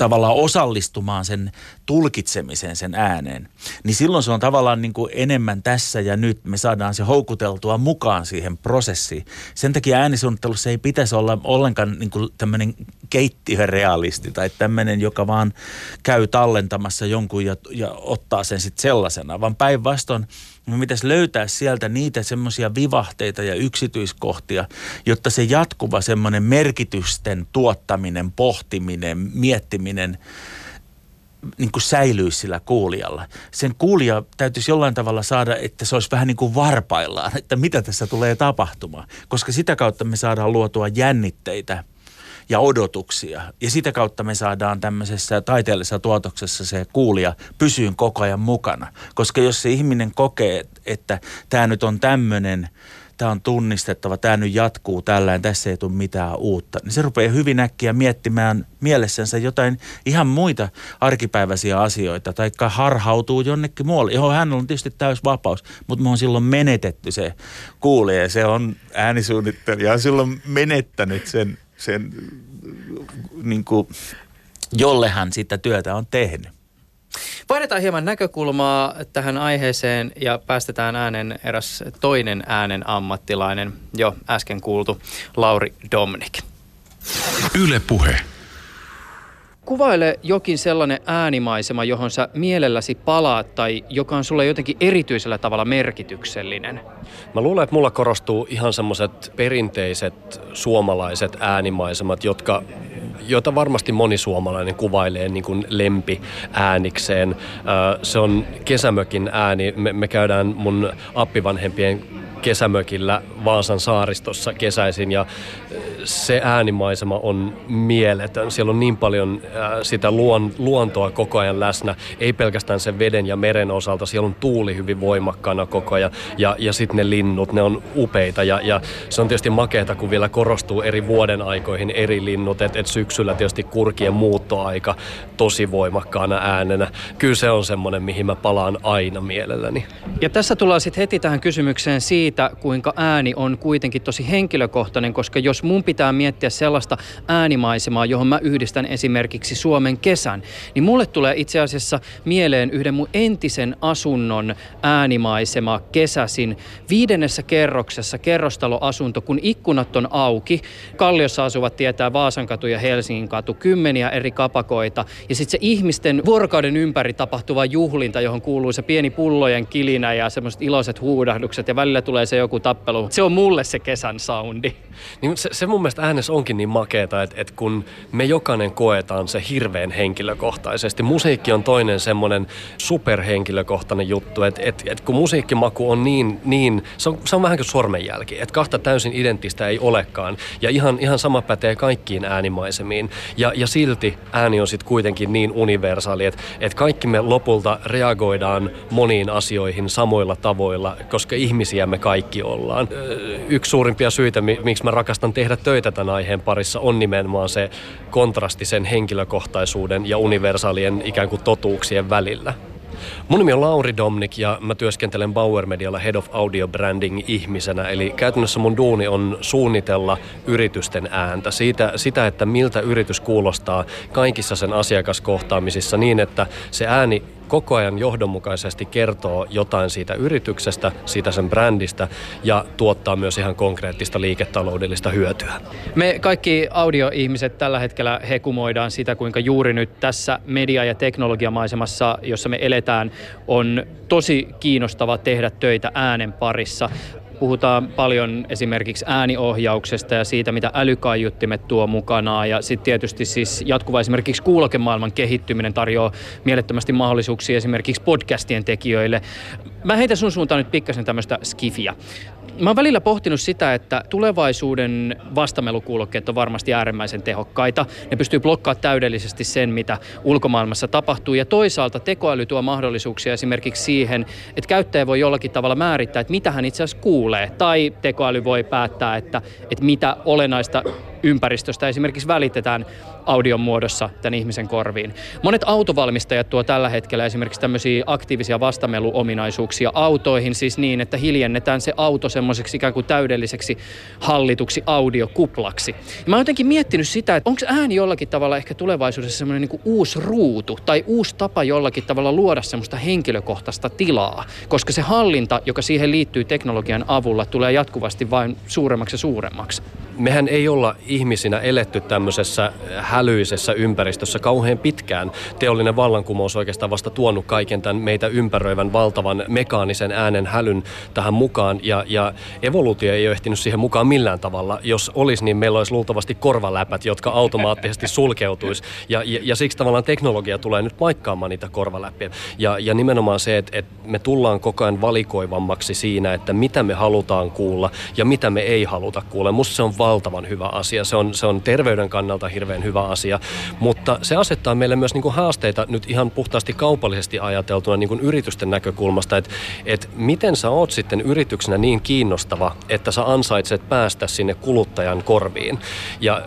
[SPEAKER 5] tavallaan osallistumaan sen tulkitsemiseen sen ääneen, niin silloin se on tavallaan niin kuin enemmän tässä ja nyt. Me saadaan se houkuteltua mukaan siihen prosessiin. Sen takia äänisuunnittelussa ei pitäisi olla ollenkaan niin kuin tämmöinen keittiörealisti tai tämmöinen, joka vaan käy tallentamassa jonkun ja, ja ottaa sen sitten sellaisena, vaan päinvastoin – me pitäisi löytää sieltä niitä semmoisia vivahteita ja yksityiskohtia, jotta se jatkuva semmoinen merkitysten tuottaminen, pohtiminen, miettiminen niin kuin säilyisi sillä kuulijalla. Sen kuulija täytyisi jollain tavalla saada, että se olisi vähän niin kuin varpaillaan, että mitä tässä tulee tapahtumaan. Koska sitä kautta me saadaan luotua jännitteitä ja odotuksia. Ja sitä kautta me saadaan tämmöisessä taiteellisessa tuotoksessa se kuulija pysyyn koko ajan mukana. Koska jos se ihminen kokee, että tämä nyt on tämmöinen, tämä on tunnistettava, tämä nyt jatkuu tällään, tässä ei tule mitään uutta, niin se rupeaa hyvin äkkiä miettimään mielessänsä jotain ihan muita arkipäiväisiä asioita, tai harhautuu jonnekin muualle, johon hän on tietysti täys vapaus, mutta me on silloin menetetty se kuulija, se on äänisuunnittelija, on silloin menettänyt sen sen, niin kuin, jolle hän sitä työtä on tehnyt.
[SPEAKER 4] Vaihdetaan hieman näkökulmaa tähän aiheeseen ja päästetään äänen eräs toinen äänen ammattilainen, jo äsken kuultu Lauri Domnik. Yle Puhe. Kuvaile jokin sellainen äänimaisema, johon sä mielelläsi palaat tai joka on sulle jotenkin erityisellä tavalla merkityksellinen.
[SPEAKER 1] Mä luulen, että mulla korostuu ihan semmoiset perinteiset suomalaiset äänimaisemat, jotka joita varmasti moni suomalainen kuvailee niin kuin lempi äänikseen. Se on kesämökin ääni. Me, me käydään mun appivanhempien kesämökillä Vaasan saaristossa kesäisin ja se äänimaisema on mieletön. Siellä on niin paljon äh, sitä luon, luontoa koko ajan läsnä, ei pelkästään sen veden ja meren osalta. Siellä on tuuli hyvin voimakkaana koko ajan ja, ja sitten ne linnut, ne on upeita ja, ja se on tietysti makeata, kun vielä korostuu eri vuoden aikoihin eri linnut, että et syksyllä tietysti kurkien muuttoaika tosi voimakkaana äänenä. Kyllä se on semmoinen, mihin mä palaan aina mielelläni.
[SPEAKER 4] Ja tässä tullaan sitten heti tähän kysymykseen siitä, kuinka ääni on kuitenkin tosi henkilökohtainen, koska jos mun pitää miettiä sellaista äänimaisemaa, johon mä yhdistän esimerkiksi Suomen kesän, niin mulle tulee itse asiassa mieleen yhden mun entisen asunnon äänimaisema kesäsin viidennessä kerroksessa kerrostaloasunto, kun ikkunat on auki. Kalliossa asuvat tietää Vaasankatu ja Helsingin katu, kymmeniä eri kapakoita. Ja sitten se ihmisten vuorokauden ympäri tapahtuva juhlinta, johon kuuluu se pieni pullojen kilinä ja semmoiset iloiset huudahdukset ja välillä tulee se joku tappelu. Se on mulle se kesän soundi.
[SPEAKER 1] Niin se, se mun mielestä äänessä onkin niin makeeta, että, että kun me jokainen koetaan se hirveän henkilökohtaisesti. Musiikki on toinen semmoinen superhenkilökohtainen juttu, että, että, että kun musiikkimaku on niin, niin se, on, se on vähän kuin sormenjälki, että kahta täysin identtistä ei olekaan. Ja ihan, ihan sama pätee kaikkiin äänimaisemiin. Ja, ja silti ääni on sitten kuitenkin niin universaali, että, että kaikki me lopulta reagoidaan moniin asioihin samoilla tavoilla, koska ihmisiä me kaikki ollaan. Yksi suurimpia syitä, miksi mä rakastan tehdä töitä tämän aiheen parissa, on nimenomaan se kontrasti sen henkilökohtaisuuden ja universaalien ikään kuin totuuksien välillä. Mun nimi on Lauri Domnik ja mä työskentelen Bauer Medialla Head of Audio Branding ihmisenä. Eli käytännössä mun duuni on suunnitella yritysten ääntä. Siitä, sitä, että miltä yritys kuulostaa kaikissa sen asiakaskohtaamisissa niin, että se ääni koko ajan johdonmukaisesti kertoo jotain siitä yrityksestä, siitä sen brändistä ja tuottaa myös ihan konkreettista liiketaloudellista hyötyä.
[SPEAKER 4] Me kaikki audioihmiset tällä hetkellä hekumoidaan sitä, kuinka juuri nyt tässä media- ja teknologiamaisemassa, jossa me eletään, on tosi kiinnostava tehdä töitä äänen parissa. Puhutaan paljon esimerkiksi ääniohjauksesta ja siitä, mitä älykaiuttimet tuo mukanaan. Ja sitten tietysti siis jatkuva esimerkiksi kuulokemaailman kehittyminen tarjoaa mielettömästi mahdollisuuksia esimerkiksi podcastien tekijöille. Mä heitän sun suuntaan nyt pikkasen tämmöistä skifiä. Mä oon välillä pohtinut sitä, että tulevaisuuden vastamelukuulokkeet on varmasti äärimmäisen tehokkaita. Ne pystyy blokkaamaan täydellisesti sen, mitä ulkomaailmassa tapahtuu. Ja toisaalta tekoäly tuo mahdollisuuksia esimerkiksi siihen, että käyttäjä voi jollakin tavalla määrittää, että mitä hän itse asiassa kuulee. Tai tekoäly voi päättää, että, että mitä olennaista ympäristöstä esimerkiksi välitetään audion muodossa tämän ihmisen korviin. Monet autovalmistajat tuo tällä hetkellä esimerkiksi tämmöisiä aktiivisia vastameluominaisuuksia autoihin, siis niin, että hiljennetään se auto semmoiseksi ikään kuin täydelliseksi hallituksi audiokuplaksi. Ja mä oon jotenkin miettinyt sitä, että onko ääni jollakin tavalla ehkä tulevaisuudessa semmoinen niin uusi ruutu tai uusi tapa jollakin tavalla luoda semmoista henkilökohtaista tilaa, koska se hallinta, joka siihen liittyy teknologian avulla, tulee jatkuvasti vain suuremmaksi ja suuremmaksi.
[SPEAKER 1] Mehän ei olla ihmisinä eletty tämmöisessä hälyisessä ympäristössä kauhean pitkään. Teollinen vallankumous oikeastaan vasta tuonut kaiken tämän meitä ympäröivän valtavan mekaanisen äänen hälyn tähän mukaan. Ja, ja evoluutio ei ole ehtinyt siihen mukaan millään tavalla. Jos olisi, niin meillä olisi luultavasti korvaläpät, jotka automaattisesti [LAUGHS] sulkeutuisi. Ja, ja, ja siksi tavallaan teknologia tulee nyt paikkaamaan niitä korvaläppiä. Ja, ja nimenomaan se, että, että me tullaan koko ajan valikoivammaksi siinä, että mitä me halutaan kuulla ja mitä me ei haluta kuulla. Musta se on valtavan hyvä asia. Se on, se on terveyden kannalta hirveän hyvä asia, mutta se asettaa meille myös niin kuin haasteita nyt ihan puhtaasti kaupallisesti ajateltuna niin kuin yritysten näkökulmasta, että, että miten sä oot sitten yrityksenä niin kiinnostava, että sä ansaitset päästä sinne kuluttajan korviin. Ja äh,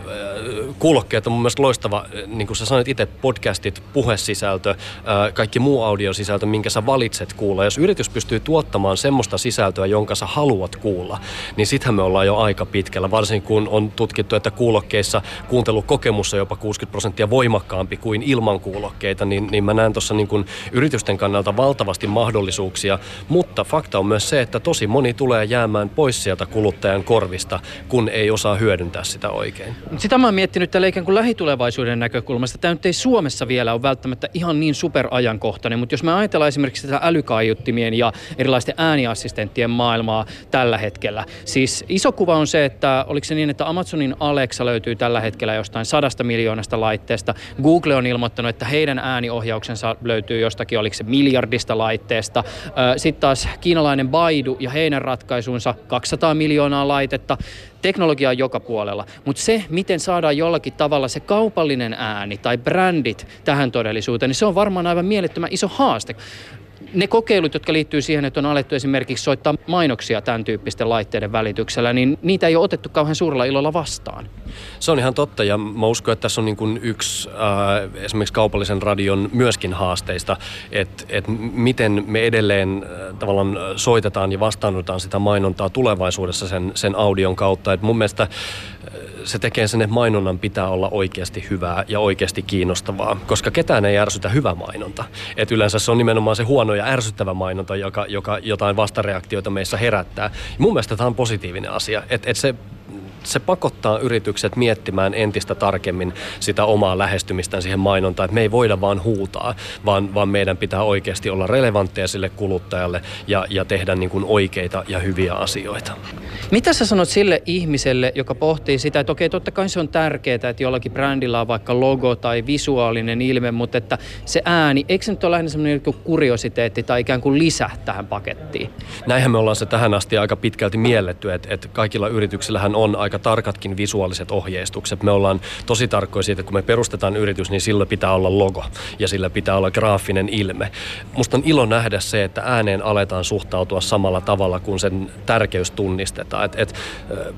[SPEAKER 1] kuulokkeet on mun mielestä loistava, niin kuin sä sanoit itse, podcastit, puhesisältö, äh, kaikki muu audiosisältö, minkä sä valitset kuulla. Jos yritys pystyy tuottamaan semmoista sisältöä, jonka sä haluat kuulla, niin sittenhän me ollaan jo aika pitkällä, varsinkin kun on tutkittu, että kuulokkeissa kuuntelukokemus on jopa 60 prosenttia voimakkaampi kuin ilman kuulokkeita, niin, niin mä näen tuossa niin yritysten kannalta valtavasti mahdollisuuksia, mutta fakta on myös se, että tosi moni tulee jäämään pois sieltä kuluttajan korvista, kun ei osaa hyödyntää sitä oikein.
[SPEAKER 4] Sitä mä oon miettinyt tällä ikään kuin lähitulevaisuuden näkökulmasta. Tämä nyt ei Suomessa vielä ole välttämättä ihan niin superajankohtainen, mutta jos me ajatellaan esimerkiksi tätä älykaiuttimien ja erilaisten ääniassistenttien maailmaa tällä hetkellä. Siis iso kuva on se, että oliko se niin, että Amazonin Alexa löytyy tällä hetkellä jostain sadasta miljoonasta laitteesta. Google on ilmoittanut, että heidän ääniohjauksensa löytyy jostakin, oliko se miljardista laitteesta. Sitten taas kiinalainen Baidu ja heidän ratkaisunsa 200 miljoonaa laitetta teknologia on joka puolella, mutta se, miten saadaan jollakin tavalla se kaupallinen ääni tai brändit tähän todellisuuteen, niin se on varmaan aivan mielettömän iso haaste ne kokeilut, jotka liittyy siihen, että on alettu esimerkiksi soittaa mainoksia tämän tyyppisten laitteiden välityksellä, niin niitä ei ole otettu kauhean suurella ilolla vastaan.
[SPEAKER 1] Se on ihan totta ja mä uskon, että tässä on niin kuin yksi äh, esimerkiksi kaupallisen radion myöskin haasteista, että, että miten me edelleen äh, tavallaan soitetaan ja vastaanotetaan sitä mainontaa tulevaisuudessa sen, sen audion kautta. Et mun mielestä se tekee sen, että mainonnan pitää olla oikeasti hyvää ja oikeasti kiinnostavaa, koska ketään ei ärsytä hyvä mainonta. Et yleensä se on nimenomaan se huono ja ärsyttävä mainonta, joka, joka jotain vastareaktioita meissä herättää. Ja mun mielestä tämä on positiivinen asia, että et se se pakottaa yritykset miettimään entistä tarkemmin sitä omaa lähestymistään siihen mainontaan, että me ei voida vaan huutaa, vaan, vaan meidän pitää oikeasti olla relevantteja sille kuluttajalle ja, ja tehdä niin kuin oikeita ja hyviä asioita.
[SPEAKER 4] Mitä sä sanot sille ihmiselle, joka pohtii sitä, että okei, totta kai se on tärkeää, että jollakin brändillä on vaikka logo tai visuaalinen ilme, mutta että se ääni, eikö se nyt ole lähinnä semmoinen kuriositeetti tai ikään kuin lisä tähän pakettiin?
[SPEAKER 1] Näinhän me ollaan se tähän asti aika pitkälti mielletty, että, että kaikilla yrityksillähän on aika tarkatkin visuaaliset ohjeistukset. Me ollaan tosi tarkkoja siitä, että kun me perustetaan yritys, niin sillä pitää olla logo ja sillä pitää olla graafinen ilme. Musta on ilo nähdä se, että ääneen aletaan suhtautua samalla tavalla, kun sen tärkeys tunnistetaan. Et, et,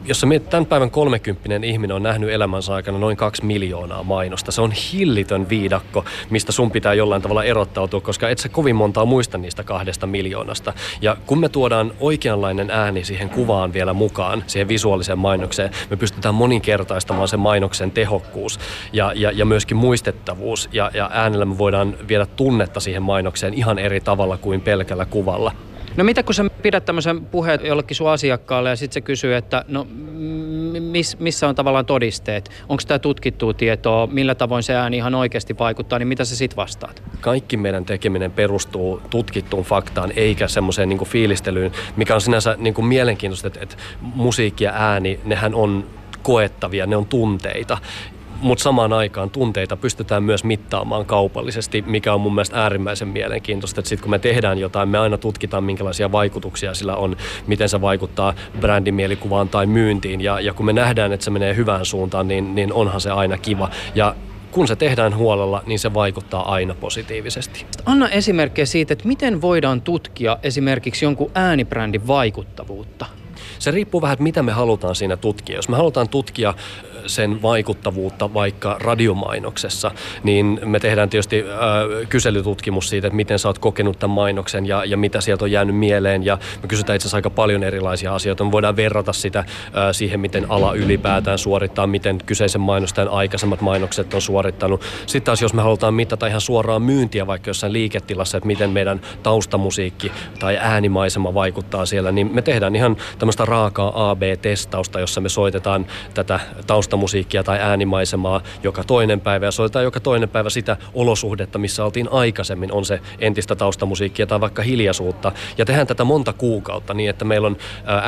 [SPEAKER 1] jos sä mietit, tämän päivän 30 ihminen on nähnyt elämänsä aikana noin kaksi miljoonaa mainosta. Se on hillitön viidakko, mistä sun pitää jollain tavalla erottautua, koska et sä kovin montaa muista niistä kahdesta miljoonasta. Ja kun me tuodaan oikeanlainen ääni siihen kuvaan vielä mukaan, siihen visuaaliseen mainokseen, me pystytään moninkertaistamaan sen mainoksen tehokkuus ja, ja, ja myöskin muistettavuus. Ja, ja äänellä me voidaan viedä tunnetta siihen mainokseen ihan eri tavalla kuin pelkällä kuvalla.
[SPEAKER 4] No mitä kun sä pidät tämmöisen puheen jollekin sun asiakkaalle ja sitten se kysyy, että no miss, missä on tavallaan todisteet? Onko tämä tutkittua tietoa? Millä tavoin se ääni ihan oikeasti vaikuttaa? Niin mitä sä sit vastaat?
[SPEAKER 1] Kaikki meidän tekeminen perustuu tutkittuun faktaan eikä semmoiseen niin fiilistelyyn, mikä on sinänsä niin kuin mielenkiintoista, että, että musiikki ja ääni, nehän on koettavia, ne on tunteita mutta samaan aikaan tunteita pystytään myös mittaamaan kaupallisesti, mikä on mun mielestä äärimmäisen mielenkiintoista. Että sitten kun me tehdään jotain, me aina tutkitaan, minkälaisia vaikutuksia sillä on, miten se vaikuttaa brändimielikuvaan tai myyntiin. Ja, ja kun me nähdään, että se menee hyvään suuntaan, niin, niin onhan se aina kiva. Ja kun se tehdään huolella, niin se vaikuttaa aina positiivisesti.
[SPEAKER 4] Anna esimerkkejä siitä, että miten voidaan tutkia esimerkiksi jonkun äänibrändin vaikuttavuutta.
[SPEAKER 1] Se riippuu vähän, että mitä me halutaan siinä tutkia. Jos me halutaan tutkia sen vaikuttavuutta vaikka radiomainoksessa, niin me tehdään tietysti äh, kyselytutkimus siitä, että miten sä oot kokenut tämän mainoksen ja, ja mitä sieltä on jäänyt mieleen. Ja me kysytään itse asiassa aika paljon erilaisia asioita. Me voidaan verrata sitä äh, siihen, miten ala ylipäätään suorittaa, miten kyseisen mainostajan aikaisemmat mainokset on suorittanut. Sitten taas, jos me halutaan mitata ihan suoraan myyntiä vaikka jossain liiketilassa, että miten meidän taustamusiikki tai äänimaisema vaikuttaa siellä, niin me tehdään ihan tämmöistä raakaa AB-testausta, jossa me soitetaan tätä tausta taustamusiikkia tai äänimaisemaa joka toinen päivä ja soitetaan joka toinen päivä sitä olosuhdetta, missä oltiin aikaisemmin, on se entistä taustamusiikkia tai vaikka hiljaisuutta. Ja tehdään tätä monta kuukautta niin, että meillä on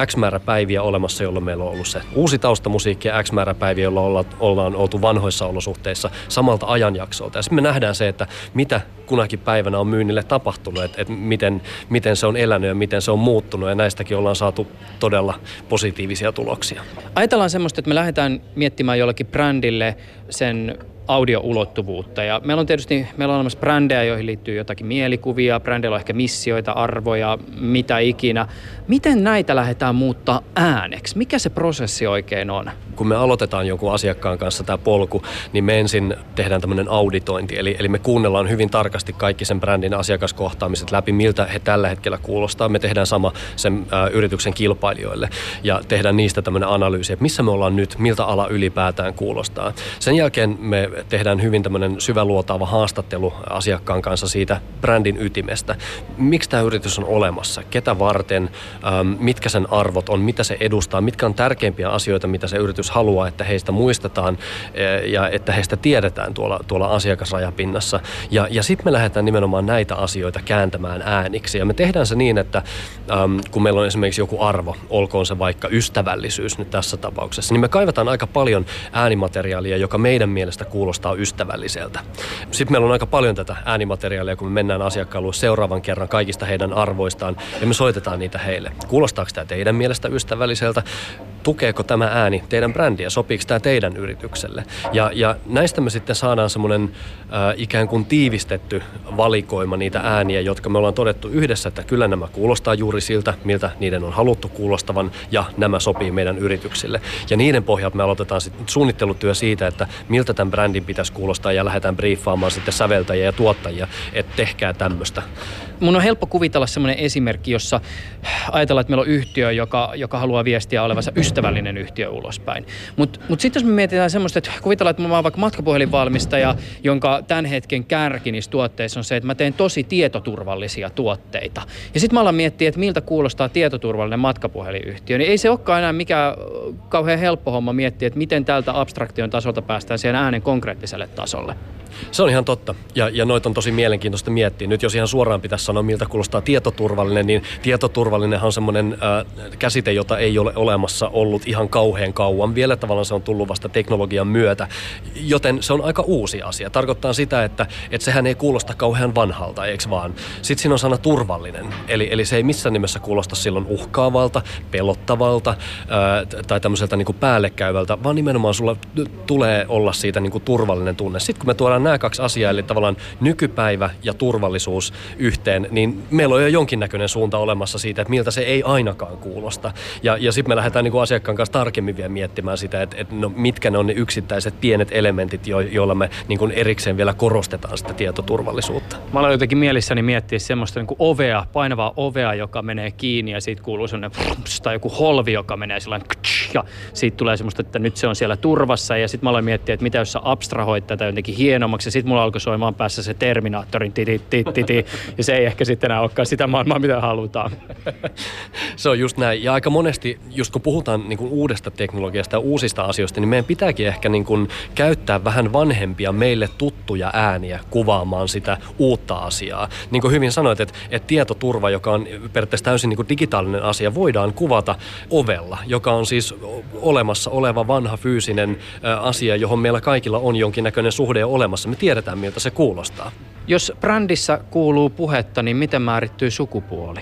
[SPEAKER 1] X määrä päiviä olemassa, jolloin meillä on ollut se uusi taustamusiikki ja X määrä päiviä, jolla ollaan, ollaan oltu vanhoissa olosuhteissa samalta ajanjaksolta. Ja sitten me nähdään se, että mitä kunakin päivänä on myynnille tapahtunut, että, että miten, miten se on elänyt ja miten se on muuttunut ja näistäkin ollaan saatu todella positiivisia tuloksia.
[SPEAKER 4] Ajatellaan semmoista, että me lähdetään miettimään jollekin brändille sen audioulottuvuutta. Ja meillä on tietysti meillä on olemassa brändejä, joihin liittyy jotakin mielikuvia, brändeillä on ehkä missioita, arvoja, mitä ikinä. Miten näitä lähdetään muuttaa ääneksi? Mikä se prosessi oikein on?
[SPEAKER 1] Kun me aloitetaan jonkun asiakkaan kanssa tämä polku, niin me ensin tehdään tämmöinen auditointi. Eli, eli me kuunnellaan hyvin tarkasti kaikki sen brändin asiakaskohtaamiset läpi, miltä he tällä hetkellä kuulostaa. Me tehdään sama sen ä, yrityksen kilpailijoille ja tehdään niistä tämmöinen analyysi, että missä me ollaan nyt, miltä ala ylipäätään kuulostaa. Sen jälkeen me tehdään hyvin tämmöinen syväluotaava haastattelu asiakkaan kanssa siitä brändin ytimestä. Miksi tämä yritys on olemassa? Ketä varten? Ähm, mitkä sen arvot on? Mitä se edustaa? Mitkä on tärkeimpiä asioita, mitä se yritys haluaa, että heistä muistetaan äh, ja että heistä tiedetään tuolla, tuolla asiakasrajapinnassa. Ja, ja sitten me lähdetään nimenomaan näitä asioita kääntämään ääniksi. Ja me tehdään se niin, että ähm, kun meillä on esimerkiksi joku arvo, olkoon se vaikka ystävällisyys nyt tässä tapauksessa, niin me kaivataan aika paljon äänimateriaalia, joka meidän mielestä kuuluu kuulostaa ystävälliseltä. Sitten meillä on aika paljon tätä äänimateriaalia, kun me mennään asiakkaalle seuraavan kerran kaikista heidän arvoistaan ja me soitetaan niitä heille. Kuulostaako tämä teidän mielestä ystävälliseltä? Tukeeko tämä ääni teidän brändiä, sopiiko tämä teidän yritykselle. Ja, ja näistä me sitten saadaan semmoinen äh, ikään kuin tiivistetty valikoima niitä ääniä, jotka me ollaan todettu yhdessä, että kyllä nämä kuulostaa juuri siltä, miltä niiden on haluttu kuulostavan ja nämä sopii meidän yrityksille. Ja niiden pohjalta me aloitetaan sitten suunnittelutyö siitä, että miltä tämän brändin pitäisi kuulostaa ja lähdetään briefaamaan sitten säveltäjiä ja tuottajia, että tehkää tämmöistä.
[SPEAKER 4] Mun on helppo kuvitella semmoinen esimerkki, jossa ajatellaan, että meillä on yhtiö, joka, joka haluaa viestiä olevansa ystävällinen yhtiö ulospäin. Mutta mut, mut sitten jos me mietitään semmoista, että kuvitellaan, että mä oon vaikka matkapuhelinvalmistaja, jonka tämän hetken kärki niissä tuotteissa on se, että mä teen tosi tietoturvallisia tuotteita. Ja sitten mä alan miettiä, että miltä kuulostaa tietoturvallinen matkapuhelinyhtiö. Niin ei se olekaan enää mikään kauhean helppo homma miettiä, että miten tältä abstraktion tasolta päästään siihen äänen konkreettiselle tasolle.
[SPEAKER 1] Se on ihan totta. Ja, ja noita on tosi mielenkiintoista miettiä. Nyt jos ihan suoraan pitäisi sanoa, miltä kuulostaa tietoturvallinen, niin tietoturvallinenhan on semmoinen äh, käsite, jota ei ole olemassa ollut ihan kauhean kauan. Vielä tavallaan se on tullut vasta teknologian myötä. Joten se on aika uusi asia. Tarkoittaa sitä, että, että sehän ei kuulosta kauhean vanhalta, eikö vaan? Sitten siinä on sana turvallinen. Eli, eli se ei missään nimessä kuulosta silloin uhkaavalta, pelottavalta äh, tai tämmöiseltä niin kuin päällekäyvältä, vaan nimenomaan sulla tulee olla siitä niin kuin turvallinen tunne. Sitten kun me tuodaan nämä kaksi asiaa, eli tavallaan nykypäivä ja turvallisuus yhteen, niin meillä on jo jonkinnäköinen suunta olemassa siitä, että miltä se ei ainakaan kuulosta. Ja, ja sitten me lähdetään niin kuin asiakkaan kanssa tarkemmin vielä miettimään sitä, että, että no, mitkä ne on ne yksittäiset pienet elementit, jo, joilla me niin kuin erikseen vielä korostetaan sitä tietoturvallisuutta.
[SPEAKER 4] Mä olen jotenkin mielissäni miettiä semmoista niin kuin ovea, painavaa ovea, joka menee kiinni ja siitä kuuluu semmoinen tai joku holvi, joka menee sellainen ja siitä tulee semmoista, että nyt se on siellä turvassa ja sitten mä aloin miettiä, että mitä jos sä abstrahoit tätä jotenkin ja sitten mulla alkoi soimaan päässä se Terminaattorin titi, titi, titi, ja se ei ehkä sitten enää olekaan sitä maailmaa, mitä halutaan.
[SPEAKER 1] se on just näin. Ja aika monesti, just kun puhutaan niin kuin uudesta teknologiasta ja uusista asioista, niin meidän pitääkin ehkä niin kuin käyttää vähän vanhempia meille tuttuja ääniä kuvaamaan sitä uutta asiaa. Niin kuin hyvin sanoit, että, että tietoturva, joka on periaatteessa täysin niin kuin digitaalinen asia, voidaan kuvata ovella, joka on siis olemassa oleva vanha fyysinen asia, johon meillä kaikilla on jonkinnäköinen suhde olemassa. Me tiedetään, miltä se kuulostaa.
[SPEAKER 4] Jos brändissä kuuluu puhetta, niin miten määrittyy sukupuoli?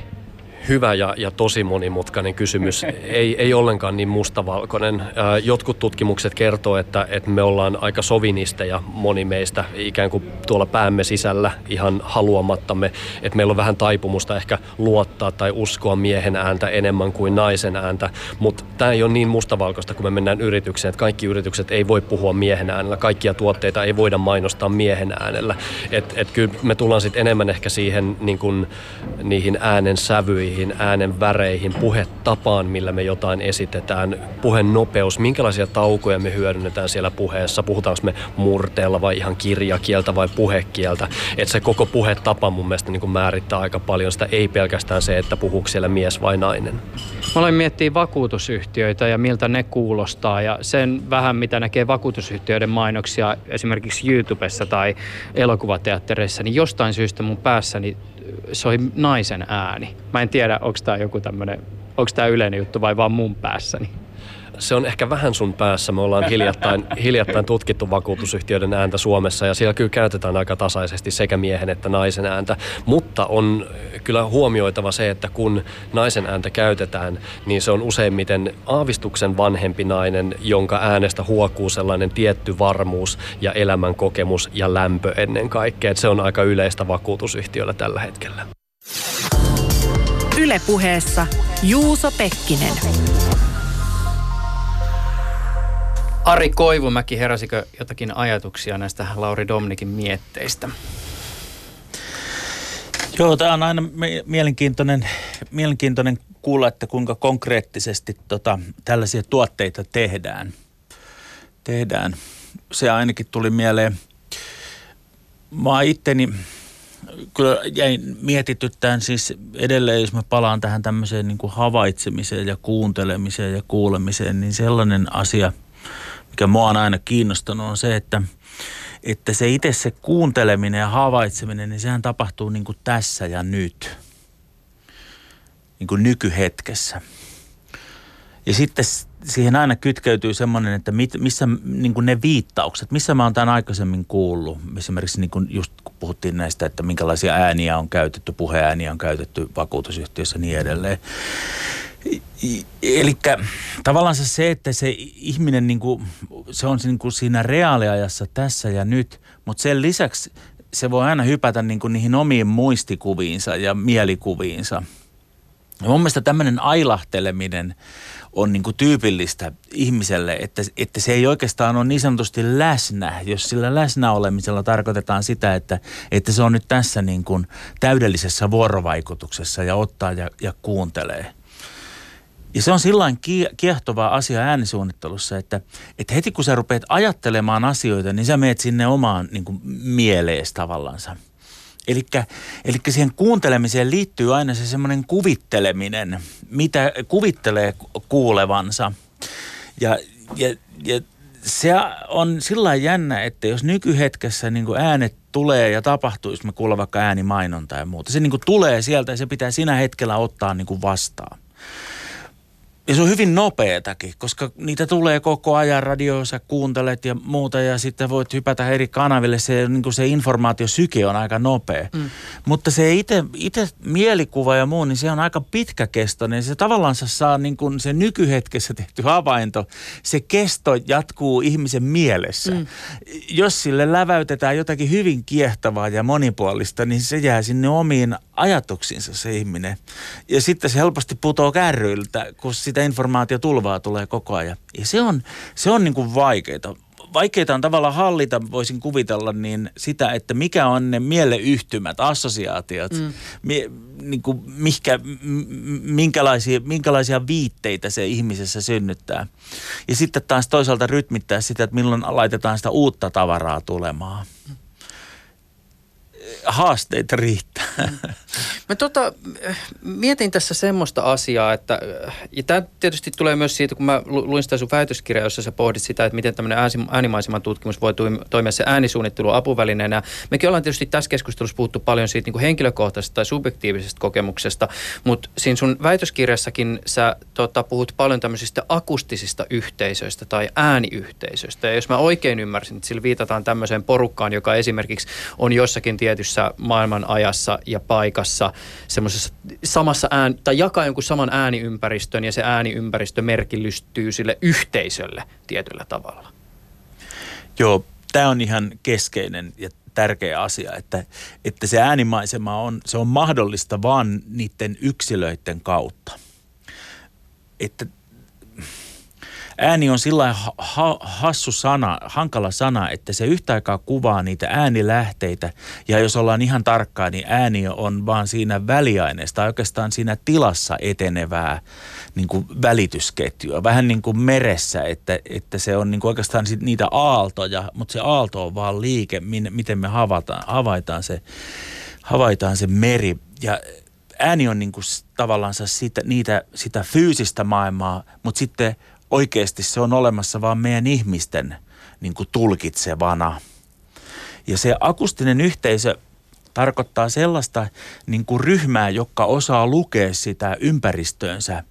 [SPEAKER 1] Hyvä ja, ja tosi monimutkainen kysymys. Ei, ei ollenkaan niin mustavalkoinen. Jotkut tutkimukset kertoo, että, että me ollaan aika sovinisteja moni meistä ikään kuin tuolla päämme sisällä ihan haluamattamme. Että meillä on vähän taipumusta ehkä luottaa tai uskoa miehen ääntä enemmän kuin naisen ääntä. Mutta tämä ei ole niin mustavalkoista, kun me mennään yritykseen. Että kaikki yritykset ei voi puhua miehen äänellä. Kaikkia tuotteita ei voida mainostaa miehen äänellä. Että et kyllä me tullaan sitten enemmän ehkä siihen niin kuin, niihin äänen sävyihin niihin äänen väreihin, puhetapaan, millä me jotain esitetään, puheen nopeus, minkälaisia taukoja me hyödynnetään siellä puheessa, puhutaanko me murteella vai ihan kirjakieltä vai puhekieltä. Että se koko puhetapa mun mielestä niin määrittää aika paljon sitä, ei pelkästään se, että puhuuko siellä mies vai nainen.
[SPEAKER 4] Mä aloin miettiä vakuutusyhtiöitä ja miltä ne kuulostaa ja sen vähän mitä näkee vakuutusyhtiöiden mainoksia esimerkiksi YouTubessa tai elokuvateattereissa, niin jostain syystä mun päässäni soi naisen ääni. Mä en tiedä, onko tämä joku tämmöinen, onko tämä yleinen juttu vai vaan mun päässäni
[SPEAKER 1] se on ehkä vähän sun päässä. Me ollaan hiljattain, hiljattain tutkittu vakuutusyhtiöiden ääntä Suomessa ja siellä kyllä käytetään aika tasaisesti sekä miehen että naisen ääntä. Mutta on kyllä huomioitava se, että kun naisen ääntä käytetään, niin se on useimmiten aavistuksen vanhempi nainen, jonka äänestä huokuu sellainen tietty varmuus ja elämän kokemus ja lämpö ennen kaikkea. Et se on aika yleistä vakuutusyhtiöllä tällä hetkellä.
[SPEAKER 2] Ylepuheessa Juuso Pekkinen.
[SPEAKER 4] Ari Koivumäki, heräsikö jotakin ajatuksia näistä Lauri Domnikin mietteistä?
[SPEAKER 5] Joo, tämä on aina mielenkiintoinen, mielenkiintoinen kuulla, että kuinka konkreettisesti tota, tällaisia tuotteita tehdään. tehdään. Se ainakin tuli mieleen. Mä itteni kyllä jäin mietityttään siis edelleen, jos mä palaan tähän tämmöiseen niin kuin havaitsemiseen ja kuuntelemiseen ja kuulemiseen, niin sellainen asia – mikä mua on aina kiinnostanut, on se, että, että se itse se kuunteleminen ja havaitseminen, niin sehän tapahtuu niin kuin tässä ja nyt. Niin kuin nykyhetkessä. Ja sitten siihen aina kytkeytyy semmoinen, että mit, missä niin kuin ne viittaukset, missä mä oon tämän aikaisemmin kuullut. Esimerkiksi niin kuin just kun puhuttiin näistä, että minkälaisia ääniä on käytetty, puheääniä on käytetty vakuutusyhtiössä ja niin edelleen. Eli tavallaan se, että se ihminen, niin kuin, se on niin kuin siinä reaaliajassa tässä ja nyt, mutta sen lisäksi se voi aina hypätä niin kuin niihin omiin muistikuviinsa ja mielikuviinsa. Ja mun mielestä tämmöinen ailahteleminen on niin kuin tyypillistä ihmiselle, että, että se ei oikeastaan ole niin sanotusti läsnä, jos sillä läsnäolemisella tarkoitetaan sitä, että, että se on nyt tässä niin kuin täydellisessä vuorovaikutuksessa ja ottaa ja, ja kuuntelee. Ja se on sillain kiehtova asia äänisuunnittelussa, että, että heti kun sä rupeat ajattelemaan asioita, niin sä meet sinne omaan niin kuin mieleesi tavallansa. Eli siihen kuuntelemiseen liittyy aina se semmoinen kuvitteleminen, mitä kuvittelee kuulevansa. Ja, ja, ja se on sillä jännä, että jos nykyhetkessä niin kuin äänet tulee ja tapahtuu, jos me kuullaan vaikka äänimainonta ja muuta, se niin kuin tulee sieltä ja se pitää siinä hetkellä ottaa niin kuin vastaan. Ja se on hyvin nopeatakin, koska niitä tulee koko ajan radioissa, kuuntelet ja muuta ja sitten voit hypätä eri kanaville. Se, niin kuin se informaatiosyke on aika nopea. Mm. Mutta se itse mielikuva ja muu, niin se on aika pitkäkestoinen. Se tavallaan saa niin kuin se nykyhetkessä tehty havainto, se kesto jatkuu ihmisen mielessä. Mm. Jos sille läväytetään jotakin hyvin kiehtovaa ja monipuolista, niin se jää sinne omiin ajatuksiinsa se ihminen. Ja sitten se helposti putoo kärryiltä, kun sitä informaatiotulvaa tulee koko ajan. Ja se on, se on niin kuin vaikeita. Vaikeita on tavallaan hallita, voisin kuvitella, niin sitä, että mikä on ne mieleyhtymät, assosiaatiot, mm. mie, niin kuin mihkä, minkälaisia, minkälaisia viitteitä se ihmisessä synnyttää. Ja sitten taas toisaalta rytmittää sitä, että milloin laitetaan sitä uutta tavaraa tulemaan. Mm haasteita riittää.
[SPEAKER 4] Mä tota, mietin tässä semmoista asiaa, että ja tämä tietysti tulee myös siitä, kun mä luin sitä sun väitöskirjaa, jossa sä pohdit sitä, että miten tämmöinen äänimaiseman tutkimus voi toimia se äänisuunnittelu apuvälineenä. Mekin ollaan tietysti tässä keskustelussa puhuttu paljon siitä niin kuin henkilökohtaisesta tai subjektiivisesta kokemuksesta, mutta siinä sun väitöskirjassakin sä tota, puhut paljon tämmöisistä akustisista yhteisöistä tai ääniyhteisöistä. Ja jos mä oikein ymmärsin, että sillä viitataan tämmöiseen porukkaan, joka esimerkiksi on jossakin tietyssä maailman ajassa ja paikassa semmoisessa samassa ään, tai jakaa jonkun saman ääniympäristön ja se ääniympäristö merkillystyy sille yhteisölle tietyllä tavalla.
[SPEAKER 5] Joo, tämä on ihan keskeinen ja tärkeä asia, että, että se äänimaisema on, se on mahdollista vaan niiden yksilöiden kautta. Että ääni on sillä ha, hassu sana, hankala sana, että se yhtä aikaa kuvaa niitä äänilähteitä. Ja jos ollaan ihan tarkkaa, niin ääni on vaan siinä väliaineesta, oikeastaan siinä tilassa etenevää niin kuin välitysketjua. Vähän niin kuin meressä, että, että se on niin kuin oikeastaan niitä aaltoja, mutta se aalto on vaan liike, miten me havaitaan, havaitaan, se, havaitaan se meri. Ja ääni on niin kuin tavallaan sitä, niitä, sitä fyysistä maailmaa, mutta sitten oikeasti se on olemassa vaan meidän ihmisten niin kuin tulkitsevana. Ja se akustinen yhteisö tarkoittaa sellaista niin kuin ryhmää, joka osaa lukea sitä ympäristöönsä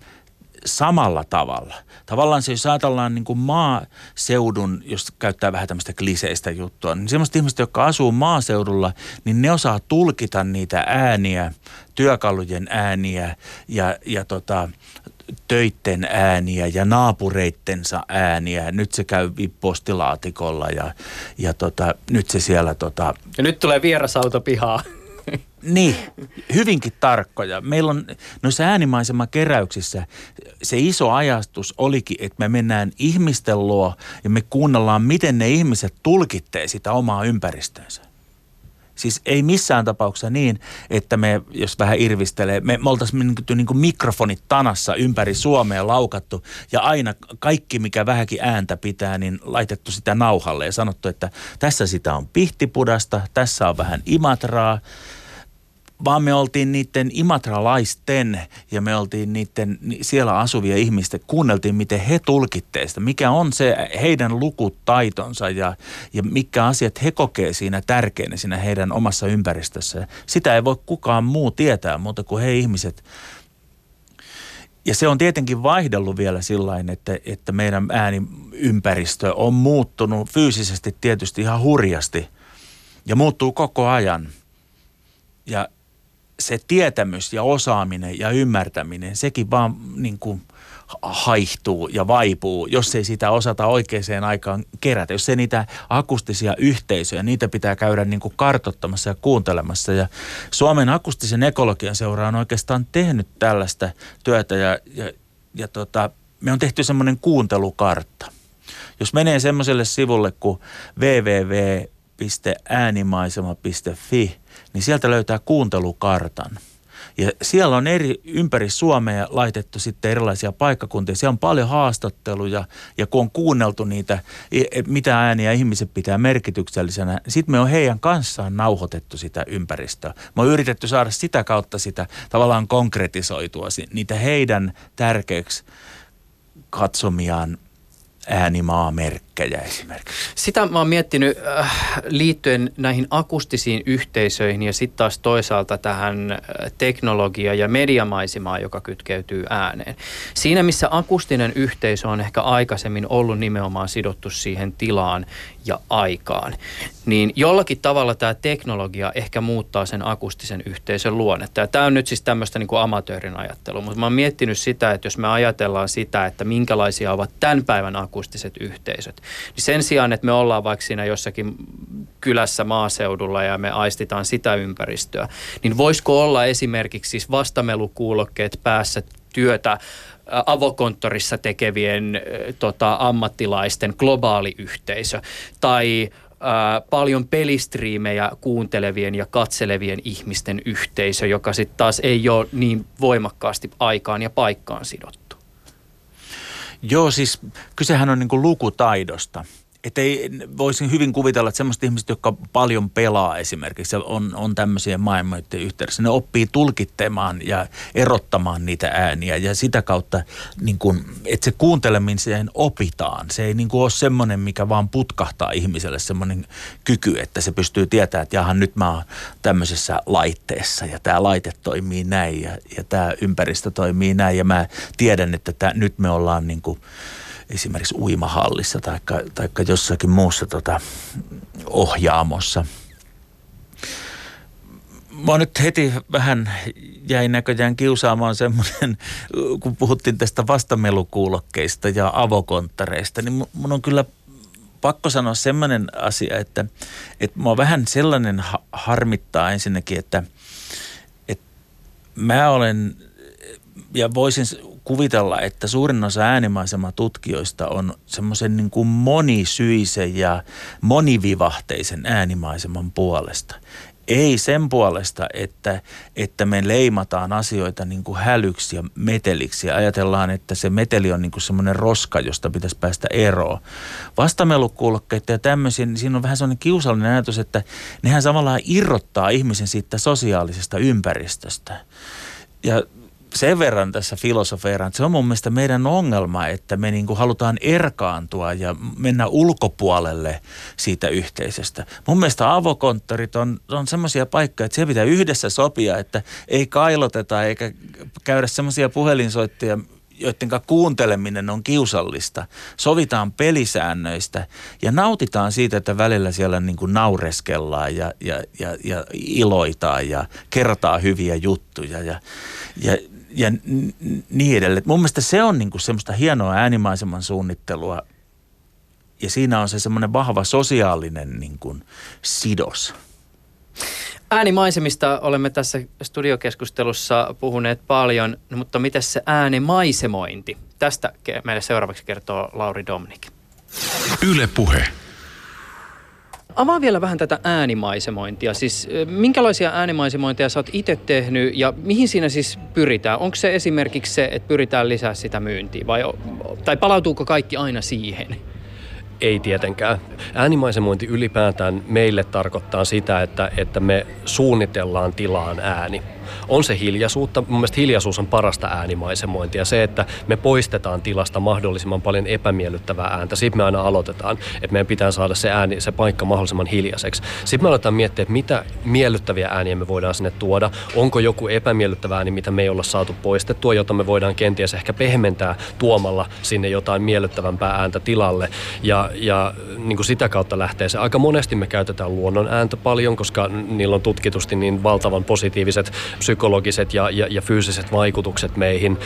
[SPEAKER 5] samalla tavalla. Tavallaan se, jos ajatellaan niin kuin maaseudun, jos käyttää vähän tämmöistä kliseistä juttua, niin semmoista ihmistä, jotka asuu maaseudulla, niin ne osaa tulkita niitä ääniä, työkalujen ääniä ja, ja tota, töitten ääniä ja naapureittensa ääniä. Nyt se käy postilaatikolla ja, ja tota, nyt se siellä... Tota...
[SPEAKER 4] Ja nyt tulee vierasauto pihaa.
[SPEAKER 5] Niin, hyvinkin tarkkoja. Meillä on noissa äänimaisemakeräyksissä se iso ajastus olikin, että me mennään ihmisten luo ja me kuunnellaan, miten ne ihmiset tulkittee sitä omaa ympäristönsä. Siis ei missään tapauksessa niin, että me, jos vähän irvistelee, me, me oltaisiin niin niin kuin mikrofonit tanassa ympäri Suomea laukattu ja aina kaikki, mikä vähänkin ääntä pitää, niin laitettu sitä nauhalle ja sanottu, että tässä sitä on pihtipudasta, tässä on vähän imatraa, vaan me oltiin niiden imatralaisten ja me oltiin niiden siellä asuvia ihmisten, kuunneltiin miten he tulkittee sitä, mikä on se heidän lukutaitonsa ja, ja mikä asiat he kokee siinä tärkeänä siinä heidän omassa ympäristössä. Sitä ei voi kukaan muu tietää muuta kuin he ihmiset. Ja se on tietenkin vaihdellut vielä sillä että, että meidän ääniympäristö on muuttunut fyysisesti tietysti ihan hurjasti ja muuttuu koko ajan. Ja se tietämys ja osaaminen ja ymmärtäminen, sekin vaan niin kuin haihtuu ja vaipuu, jos ei sitä osata oikeaan aikaan kerätä. Jos ei niitä akustisia yhteisöjä, niitä pitää käydä niin kuin kartottamassa ja kuuntelemassa. Ja Suomen akustisen ekologian seura on oikeastaan tehnyt tällaista työtä ja, ja, ja tota, me on tehty semmoinen kuuntelukartta. Jos menee semmoiselle sivulle kuin www.äänimaisema.fi, niin sieltä löytää kuuntelukartan – ja siellä on eri ympäri Suomea laitettu sitten erilaisia paikkakuntia. Siellä on paljon haastatteluja ja kun on kuunneltu niitä, e, e, mitä ääniä ihmiset pitää merkityksellisenä, sitten me on heidän kanssaan nauhoitettu sitä ympäristöä. Me on yritetty saada sitä kautta sitä tavallaan konkretisoitua, niitä heidän tärkeäksi katsomiaan äänimaamerkkejä esimerkiksi.
[SPEAKER 4] Sitä mä oon miettinyt äh, liittyen näihin akustisiin yhteisöihin ja sitten taas toisaalta tähän äh, teknologia- ja mediamaisemaan, joka kytkeytyy ääneen. Siinä missä akustinen yhteisö on ehkä aikaisemmin ollut nimenomaan sidottu siihen tilaan ja aikaan, niin jollakin tavalla tämä teknologia ehkä muuttaa sen akustisen yhteisön luonnetta. Ja tämä on nyt siis tämmöistä niin kuin amatöörin ajattelua, mutta mä oon miettinyt sitä, että jos me ajatellaan sitä, että minkälaisia ovat tämän päivän akustiset yhteisöt, niin sen sijaan, että me ollaan vaikka siinä jossakin kylässä maaseudulla ja me aistitaan sitä ympäristöä, niin voisiko olla esimerkiksi siis vastamelukuulokkeet päässä työtä avokonttorissa tekevien tota, ammattilaisten globaali yhteisö tai paljon pelistriimejä kuuntelevien ja katselevien ihmisten yhteisö, joka sitten taas ei ole niin voimakkaasti aikaan ja paikkaan sidottu.
[SPEAKER 5] Joo, siis kysehän on niin kuin lukutaidosta. Että ei, voisin hyvin kuvitella, että semmoiset ihmiset, jotka paljon pelaa esimerkiksi, on, on tämmöisiä maailmoiden yhteydessä, ne oppii tulkittemaan ja erottamaan niitä ääniä ja sitä kautta, niin kun, että se kuunteleminen opitaan. Se ei niin kuin ole semmoinen, mikä vaan putkahtaa ihmiselle semmoinen kyky, että se pystyy tietämään, että jahan nyt mä oon tämmöisessä laitteessa ja tämä laite toimii näin ja, ja tämä ympäristö toimii näin ja mä tiedän, että tää, nyt me ollaan niin kuin esimerkiksi uimahallissa tai jossakin muussa tota, ohjaamossa. Mä nyt heti vähän jäin näköjään kiusaamaan semmoinen, kun puhuttiin tästä vastamelukuulokkeista ja avokonttareista, niin mun on kyllä pakko sanoa semmoinen asia, että, että mua vähän sellainen harmittaa ensinnäkin, että, että mä olen ja voisin kuvitella, että suurin osa äänimaisematutkijoista on semmoisen niin kuin monisyisen ja monivivahteisen äänimaiseman puolesta. Ei sen puolesta, että, että me leimataan asioita niin kuin hälyksi ja meteliksi ja ajatellaan, että se meteli on niin kuin semmoinen roska, josta pitäisi päästä eroon. Vastamelukulkkeita ja tämmöisiä, niin siinä on vähän semmoinen kiusallinen ajatus, että nehän samalla irrottaa ihmisen siitä sosiaalisesta ympäristöstä. Ja sen verran tässä filosofeeraan, että se on mun mielestä meidän ongelma, että me niin kuin halutaan erkaantua ja mennä ulkopuolelle siitä yhteisöstä. Mun mielestä avokonttorit on, on semmoisia paikkoja, että se pitää yhdessä sopia, että ei kailoteta eikä käydä semmoisia puhelinsoittoja, joiden kuunteleminen on kiusallista. Sovitaan pelisäännöistä ja nautitaan siitä, että välillä siellä niin kuin naureskellaan ja, ja, ja, ja iloitaan ja kertaa hyviä juttuja. Ja, ja ja niin edelleen. Mun mielestä se on niinku semmoista hienoa äänimaiseman suunnittelua ja siinä on se semmoinen vahva sosiaalinen niinku sidos.
[SPEAKER 4] Äänimaisemista olemme tässä studiokeskustelussa puhuneet paljon, mutta miten se äänimaisemointi? Tästä meille seuraavaksi kertoo Lauri Domnik.
[SPEAKER 6] Yle Puhe.
[SPEAKER 4] Avaa vielä vähän tätä äänimaisemointia. Siis minkälaisia äänimaisemointeja sä oot itse tehnyt ja mihin siinä siis pyritään? Onko se esimerkiksi se, että pyritään lisää sitä myyntiä vai, tai palautuuko kaikki aina siihen?
[SPEAKER 1] Ei tietenkään. Äänimaisemointi ylipäätään meille tarkoittaa sitä, että, että me suunnitellaan tilaan ääni on se hiljaisuutta. Mun mielestä hiljaisuus on parasta äänimaisemointia. Se, että me poistetaan tilasta mahdollisimman paljon epämiellyttävää ääntä. Siitä me aina aloitetaan, että meidän pitää saada se ääni, se paikka mahdollisimman hiljaiseksi. Sitten me aletaan miettiä, että mitä miellyttäviä ääniä me voidaan sinne tuoda. Onko joku epämiellyttävä ääni, mitä me ei olla saatu poistettua, jota me voidaan kenties ehkä pehmentää tuomalla sinne jotain miellyttävämpää ääntä tilalle. Ja, ja niin kuin sitä kautta lähtee se. Aika monesti me käytetään luonnon ääntä paljon, koska niillä on tutkitusti niin valtavan positiiviset psykologiset ja, ja, ja fyysiset vaikutukset meihin.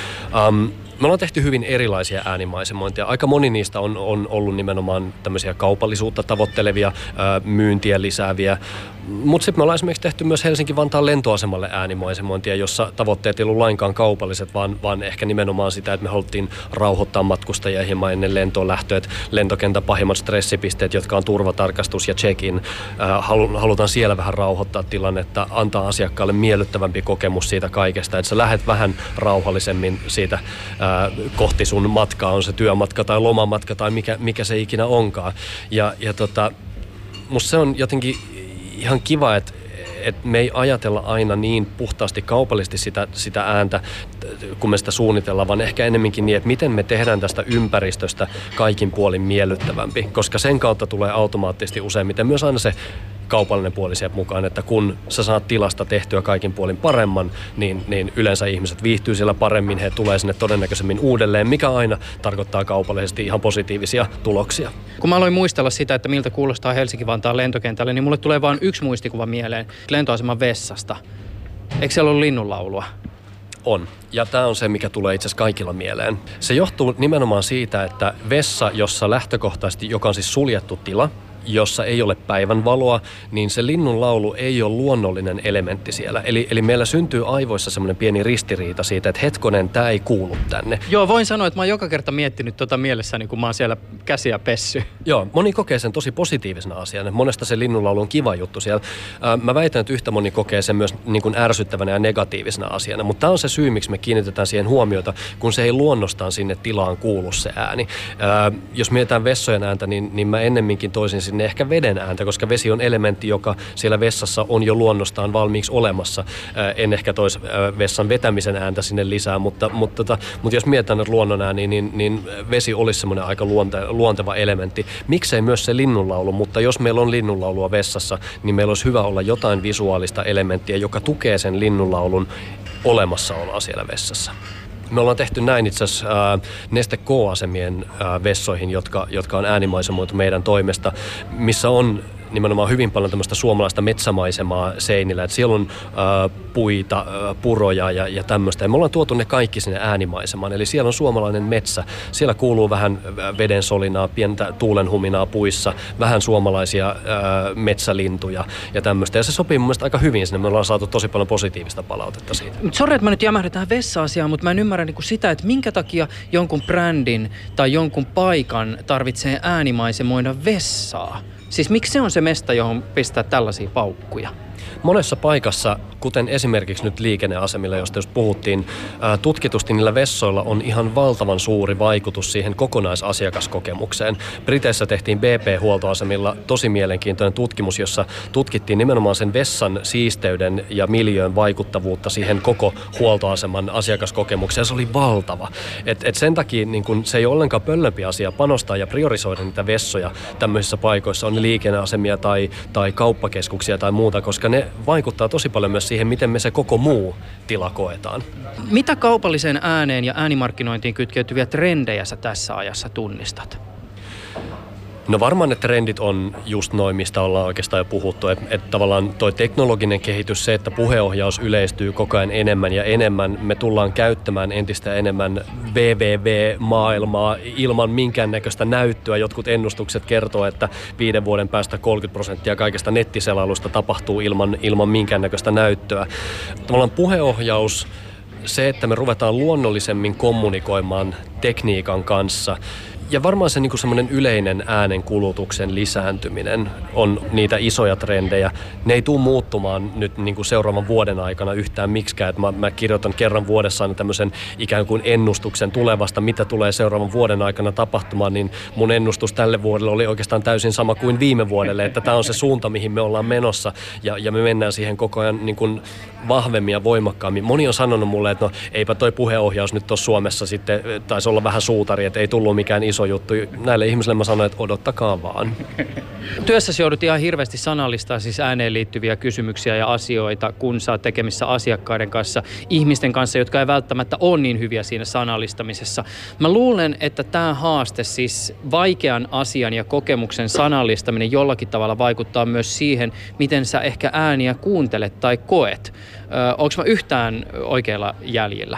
[SPEAKER 1] Um, me ollaan tehty hyvin erilaisia äänimaisemointeja. Aika moni niistä on, on ollut nimenomaan tämmöisiä kaupallisuutta tavoittelevia, myyntiä lisääviä. Mutta sitten me ollaan esimerkiksi tehty myös Helsinki-Vantaan lentoasemalle äänimaisemointia, jossa tavoitteet ei ollut lainkaan kaupalliset, vaan, vaan ehkä nimenomaan sitä, että me haluttiin rauhoittaa matkustajia hieman ennen lentoon lähtöä. Lentokentän pahimmat stressipisteet, jotka on turvatarkastus ja check-in, halutaan siellä vähän rauhoittaa tilannetta, antaa asiakkaalle miellyttävämpi kokemus siitä kaikesta, että sä lähdet vähän rauhallisemmin siitä ää, kohti sun matkaa, on se työmatka tai lomamatka tai mikä, mikä se ikinä onkaan. Ja, ja tota, musta se on jotenkin ihan kiva, että et me ei ajatella aina niin puhtaasti kaupallisesti sitä, sitä ääntä, kun me sitä suunnitellaan, vaan ehkä enemmänkin niin, että miten me tehdään tästä ympäristöstä kaikin puolin miellyttävämpi, koska sen kautta tulee automaattisesti useimmiten myös aina se kaupallinen puoli sieltä mukaan, että kun sä saat tilasta tehtyä kaikin puolin paremman, niin, niin yleensä ihmiset viihtyy siellä paremmin, he tulee sinne todennäköisemmin uudelleen, mikä aina tarkoittaa kaupallisesti ihan positiivisia tuloksia.
[SPEAKER 4] Kun mä aloin muistella sitä, että miltä kuulostaa Helsinki-Vantaan lentokentälle, niin mulle tulee vain yksi muistikuva mieleen lentoaseman vessasta. Eikö siellä ollut linnunlaulua?
[SPEAKER 1] On. Ja tämä on se, mikä tulee itse asiassa kaikilla mieleen. Se johtuu nimenomaan siitä, että vessa, jossa lähtökohtaisesti, joka on siis suljettu tila, jossa ei ole päivänvaloa, niin se linnun laulu ei ole luonnollinen elementti siellä. Eli, eli meillä syntyy aivoissa semmoinen pieni ristiriita siitä, että hetkonen, tämä ei kuulu tänne.
[SPEAKER 4] Joo, voin sanoa, että mä oon joka kerta miettinyt tota mielessäni, kun mä oon siellä käsiä pessy.
[SPEAKER 1] Joo, moni kokee sen tosi positiivisena asiana. Monesta se linnunlaulu on kiva juttu siellä. Mä väitän, että yhtä moni kokee sen myös niin kuin ärsyttävänä ja negatiivisena asiana, mutta tämä on se syy, miksi me kiinnitetään siihen huomiota, kun se ei luonnostaan sinne tilaan kuulu se ääni. Jos mietitään vessojen ääntä, niin, niin mä ennemminkin toisin sinne ehkä veden ääntä, koska vesi on elementti, joka siellä vessassa on jo luonnostaan valmiiksi olemassa. En ehkä tois vessan vetämisen ääntä sinne lisää, mutta, mutta, tota, mutta jos mietitään että luonnon ääni, niin, niin vesi olisi semmoinen aika luonte, luonteva elementti. Miksei myös se linnunlaulu, mutta jos meillä on linnunlaulua vessassa, niin meillä olisi hyvä olla jotain visuaalista elementtiä, joka tukee sen linnunlaulun olemassaoloa siellä vessassa. Me ollaan tehty näin itse asiassa äh, Neste K-asemien äh, vessoihin, jotka, jotka on äänimaisemoitu meidän toimesta, missä on nimenomaan hyvin paljon tämmöistä suomalaista metsämaisemaa seinillä. Että siellä on äh, puita, äh, puroja ja, ja tämmöistä. Ja me ollaan tuotu ne kaikki sinne äänimaisemaan. Eli siellä on suomalainen metsä. Siellä kuuluu vähän veden solinaa, pientä tuulenhuminaa puissa, vähän suomalaisia äh, metsälintuja ja tämmöistä. Ja se sopii mun mielestä aika hyvin sinne. Me ollaan saatu tosi paljon positiivista palautetta siitä.
[SPEAKER 4] Sori, että mä nyt jämähdän tähän vessa-asiaan, mutta mä en ymmärrä niin kuin sitä, että minkä takia jonkun brändin tai jonkun paikan tarvitsee äänimaisemoida vessaa. Siis miksi se on se mesta, johon pistää tällaisia paukkuja?
[SPEAKER 1] Monessa paikassa, kuten esimerkiksi nyt liikenneasemilla, josta jos puhuttiin, tutkitusti niillä vessoilla on ihan valtavan suuri vaikutus siihen kokonaisasiakaskokemukseen. Briteissä tehtiin BP-huoltoasemilla tosi mielenkiintoinen tutkimus, jossa tutkittiin nimenomaan sen vessan siisteyden ja miljöön vaikuttavuutta siihen koko huoltoaseman asiakaskokemukseen. Se oli valtava. Et, et sen takia niin kun se ei ole ollenkaan pöllömpi asia panostaa ja priorisoida niitä vessoja tämmöisissä paikoissa, on ne liikenneasemia tai, tai kauppakeskuksia tai muuta, koska ne vaikuttaa tosi paljon myös siihen, miten me se koko muu tila koetaan.
[SPEAKER 4] Mitä kaupalliseen ääneen ja äänimarkkinointiin kytkeytyviä trendejä sä tässä ajassa tunnistat?
[SPEAKER 1] No varmaan ne trendit on just noin, mistä ollaan oikeastaan jo puhuttu. Että et tavallaan toi teknologinen kehitys, se, että puheohjaus yleistyy koko ajan enemmän ja enemmän. Me tullaan käyttämään entistä enemmän VVV-maailmaa ilman minkäännäköistä näyttöä. Jotkut ennustukset kertoo, että viiden vuoden päästä 30 prosenttia kaikesta nettiselailusta tapahtuu ilman, ilman minkäännäköistä näyttöä. Tavallaan puheohjaus se, että me ruvetaan luonnollisemmin kommunikoimaan tekniikan kanssa ja varmaan se niin semmoinen yleinen äänen kulutuksen lisääntyminen on niitä isoja trendejä. Ne ei tule muuttumaan nyt niin kuin seuraavan vuoden aikana yhtään miksikään. Mä, mä kirjoitan kerran vuodessa aina tämmöisen ikään kuin ennustuksen tulevasta, mitä tulee seuraavan vuoden aikana tapahtumaan, niin mun ennustus tälle vuodelle oli oikeastaan täysin sama kuin viime vuodelle, että tämä on se suunta, mihin me ollaan menossa ja, ja me mennään siihen koko ajan niin kuin vahvemmin ja voimakkaammin. Moni on sanonut mulle, että no eipä toi puheohjaus nyt ole Suomessa sitten, taisi olla vähän suutari, että ei tullut mikään iso iso juttu. Näille ihmisille mä sanoin, että odottakaa vaan.
[SPEAKER 4] Työssäsi joudut ihan hirveästi sanallistaa siis ääneen liittyviä kysymyksiä ja asioita, kun sä oot tekemissä asiakkaiden kanssa, ihmisten kanssa, jotka ei välttämättä ole niin hyviä siinä sanallistamisessa. Mä luulen, että tämä haaste, siis vaikean asian ja kokemuksen sanallistaminen jollakin tavalla vaikuttaa myös siihen, miten sä ehkä ääniä kuuntelet tai koet. Onko mä yhtään oikealla jäljellä?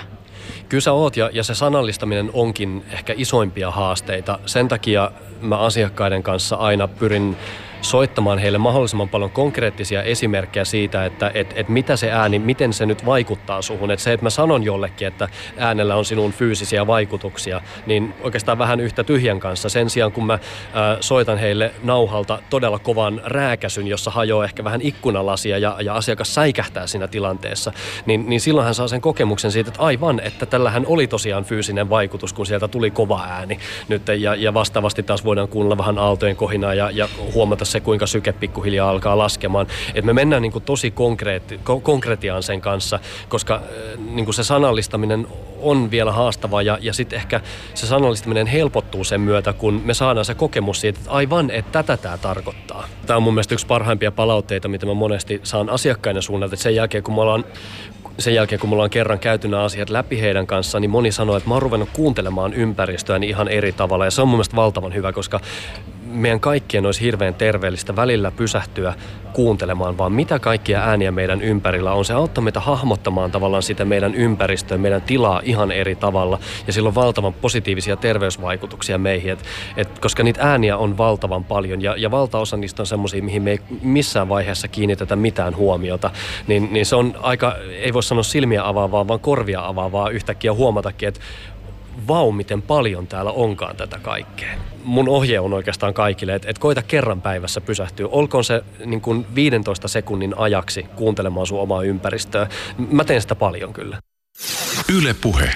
[SPEAKER 1] Kyllä sä oot ja, ja se sanallistaminen onkin ehkä isoimpia haasteita. Sen takia mä asiakkaiden kanssa aina pyrin soittamaan heille mahdollisimman paljon konkreettisia esimerkkejä siitä, että et, et mitä se ääni, miten se nyt vaikuttaa suhun. Että se, että mä sanon jollekin, että äänellä on sinun fyysisiä vaikutuksia, niin oikeastaan vähän yhtä tyhjän kanssa. Sen sijaan, kun mä ää, soitan heille nauhalta todella kovan rääkäsyn, jossa hajoaa ehkä vähän ikkunalasia ja, ja asiakas säikähtää siinä tilanteessa, niin, niin silloin hän saa sen kokemuksen siitä, että aivan, että tällähän oli tosiaan fyysinen vaikutus, kun sieltä tuli kova ääni nyt. Ja, ja vastaavasti taas voidaan kuunnella vähän aaltojen kohinaa ja, ja huomata se, kuinka syke pikkuhiljaa alkaa laskemaan. Et me mennään niin kuin tosi konkreetti, konkretiaan sen kanssa, koska äh, niin kuin se sanallistaminen on vielä haastavaa ja, ja sitten ehkä se sanallistaminen helpottuu sen myötä, kun me saadaan se kokemus siitä, että aivan, että tätä tämä tarkoittaa. Tämä on mun mielestä yksi parhaimpia palautteita, mitä mä monesti saan asiakkaiden suunnalta, että sen jälkeen kun me ollaan sen jälkeen, kun me ollaan kerran käyty nämä asiat läpi heidän kanssaan, niin moni sanoi, että mä oon ruvennut kuuntelemaan ympäristöä niin ihan eri tavalla. Ja se on mun mielestä valtavan hyvä, koska meidän kaikkien olisi hirveän terveellistä välillä pysähtyä kuuntelemaan, vaan mitä kaikkia ääniä meidän ympärillä on. Se auttaa meitä hahmottamaan tavallaan sitä meidän ympäristöä, meidän tilaa ihan eri tavalla. Ja sillä on valtavan positiivisia terveysvaikutuksia meihin, et, et, koska niitä ääniä on valtavan paljon ja, ja valtaosa niistä on semmoisia, mihin me ei missään vaiheessa kiinnitetä mitään huomiota. Niin, niin se on aika, ei voi sanoa silmiä avaavaa, vaan korvia avaavaa yhtäkkiä huomatakin, että vau, miten paljon täällä onkaan tätä kaikkea. Mun ohje on oikeastaan kaikille, että, että koita kerran päivässä pysähtyä. Olkoon se niin kuin 15 sekunnin ajaksi kuuntelemaan sun omaa ympäristöä. Mä teen sitä paljon kyllä.
[SPEAKER 6] Yle Puhe.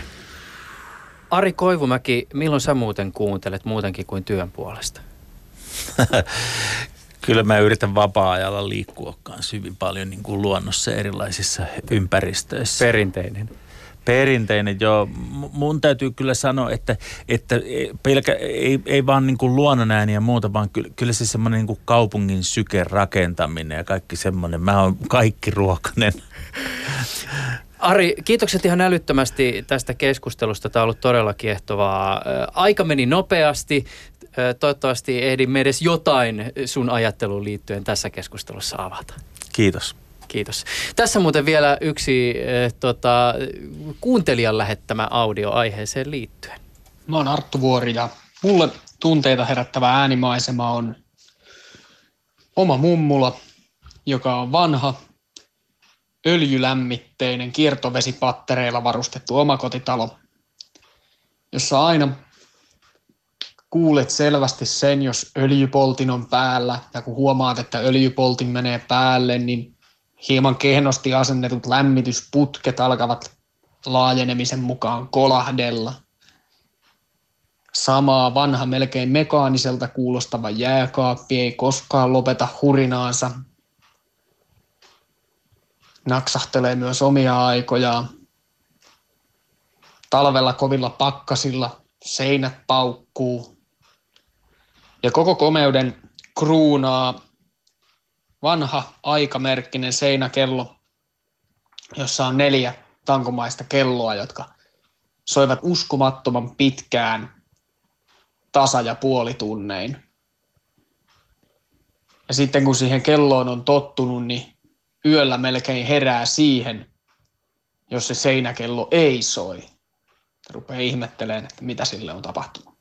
[SPEAKER 4] Ari Koivumäki, milloin sä muuten kuuntelet muutenkin kuin työn puolesta? [LAUGHS]
[SPEAKER 5] Kyllä mä yritän vapaa-ajalla liikkua kanssa hyvin paljon niin kuin luonnossa erilaisissa ympäristöissä.
[SPEAKER 4] Perinteinen
[SPEAKER 5] perinteinen, joo. Mun täytyy kyllä sanoa, että, että pelkä, ei, ei vaan niin kuin luonnonääni ja muuta, vaan kyllä, kyllä se semmoinen niin kuin kaupungin syke rakentaminen ja kaikki semmoinen. Mä oon kaikki ruokanen.
[SPEAKER 4] Ari, kiitokset ihan älyttömästi tästä keskustelusta. Tämä on ollut todella kiehtovaa. Aika meni nopeasti. Toivottavasti ehdimme edes jotain sun ajatteluun liittyen tässä keskustelussa avata.
[SPEAKER 5] Kiitos.
[SPEAKER 4] Kiitos. Tässä muuten vielä yksi äh, tota, kuuntelijan lähettämä audio aiheeseen liittyen.
[SPEAKER 7] Mä oon Arttu Vuori ja mulle tunteita herättävä äänimaisema on oma mummula, joka on vanha, öljylämmitteinen, kiertovesipattereilla varustettu omakotitalo, jossa aina kuulet selvästi sen, jos öljypoltin on päällä, ja kun huomaat, että öljypoltin menee päälle, niin hieman kehnosti asennetut lämmitysputket alkavat laajenemisen mukaan kolahdella. Samaa vanha melkein mekaaniselta kuulostava jääkaappi ei koskaan lopeta hurinaansa. Naksahtelee myös omia aikojaan. Talvella kovilla pakkasilla seinät paukkuu. Ja koko komeuden kruunaa vanha aikamerkkinen seinäkello, jossa on neljä tankomaista kelloa, jotka soivat uskomattoman pitkään tasa- ja puolitunnein. Ja sitten kun siihen kelloon on tottunut, niin yöllä melkein herää siihen, jos se seinäkello ei soi. Rupeaa ihmettelemään, että mitä sille on tapahtunut.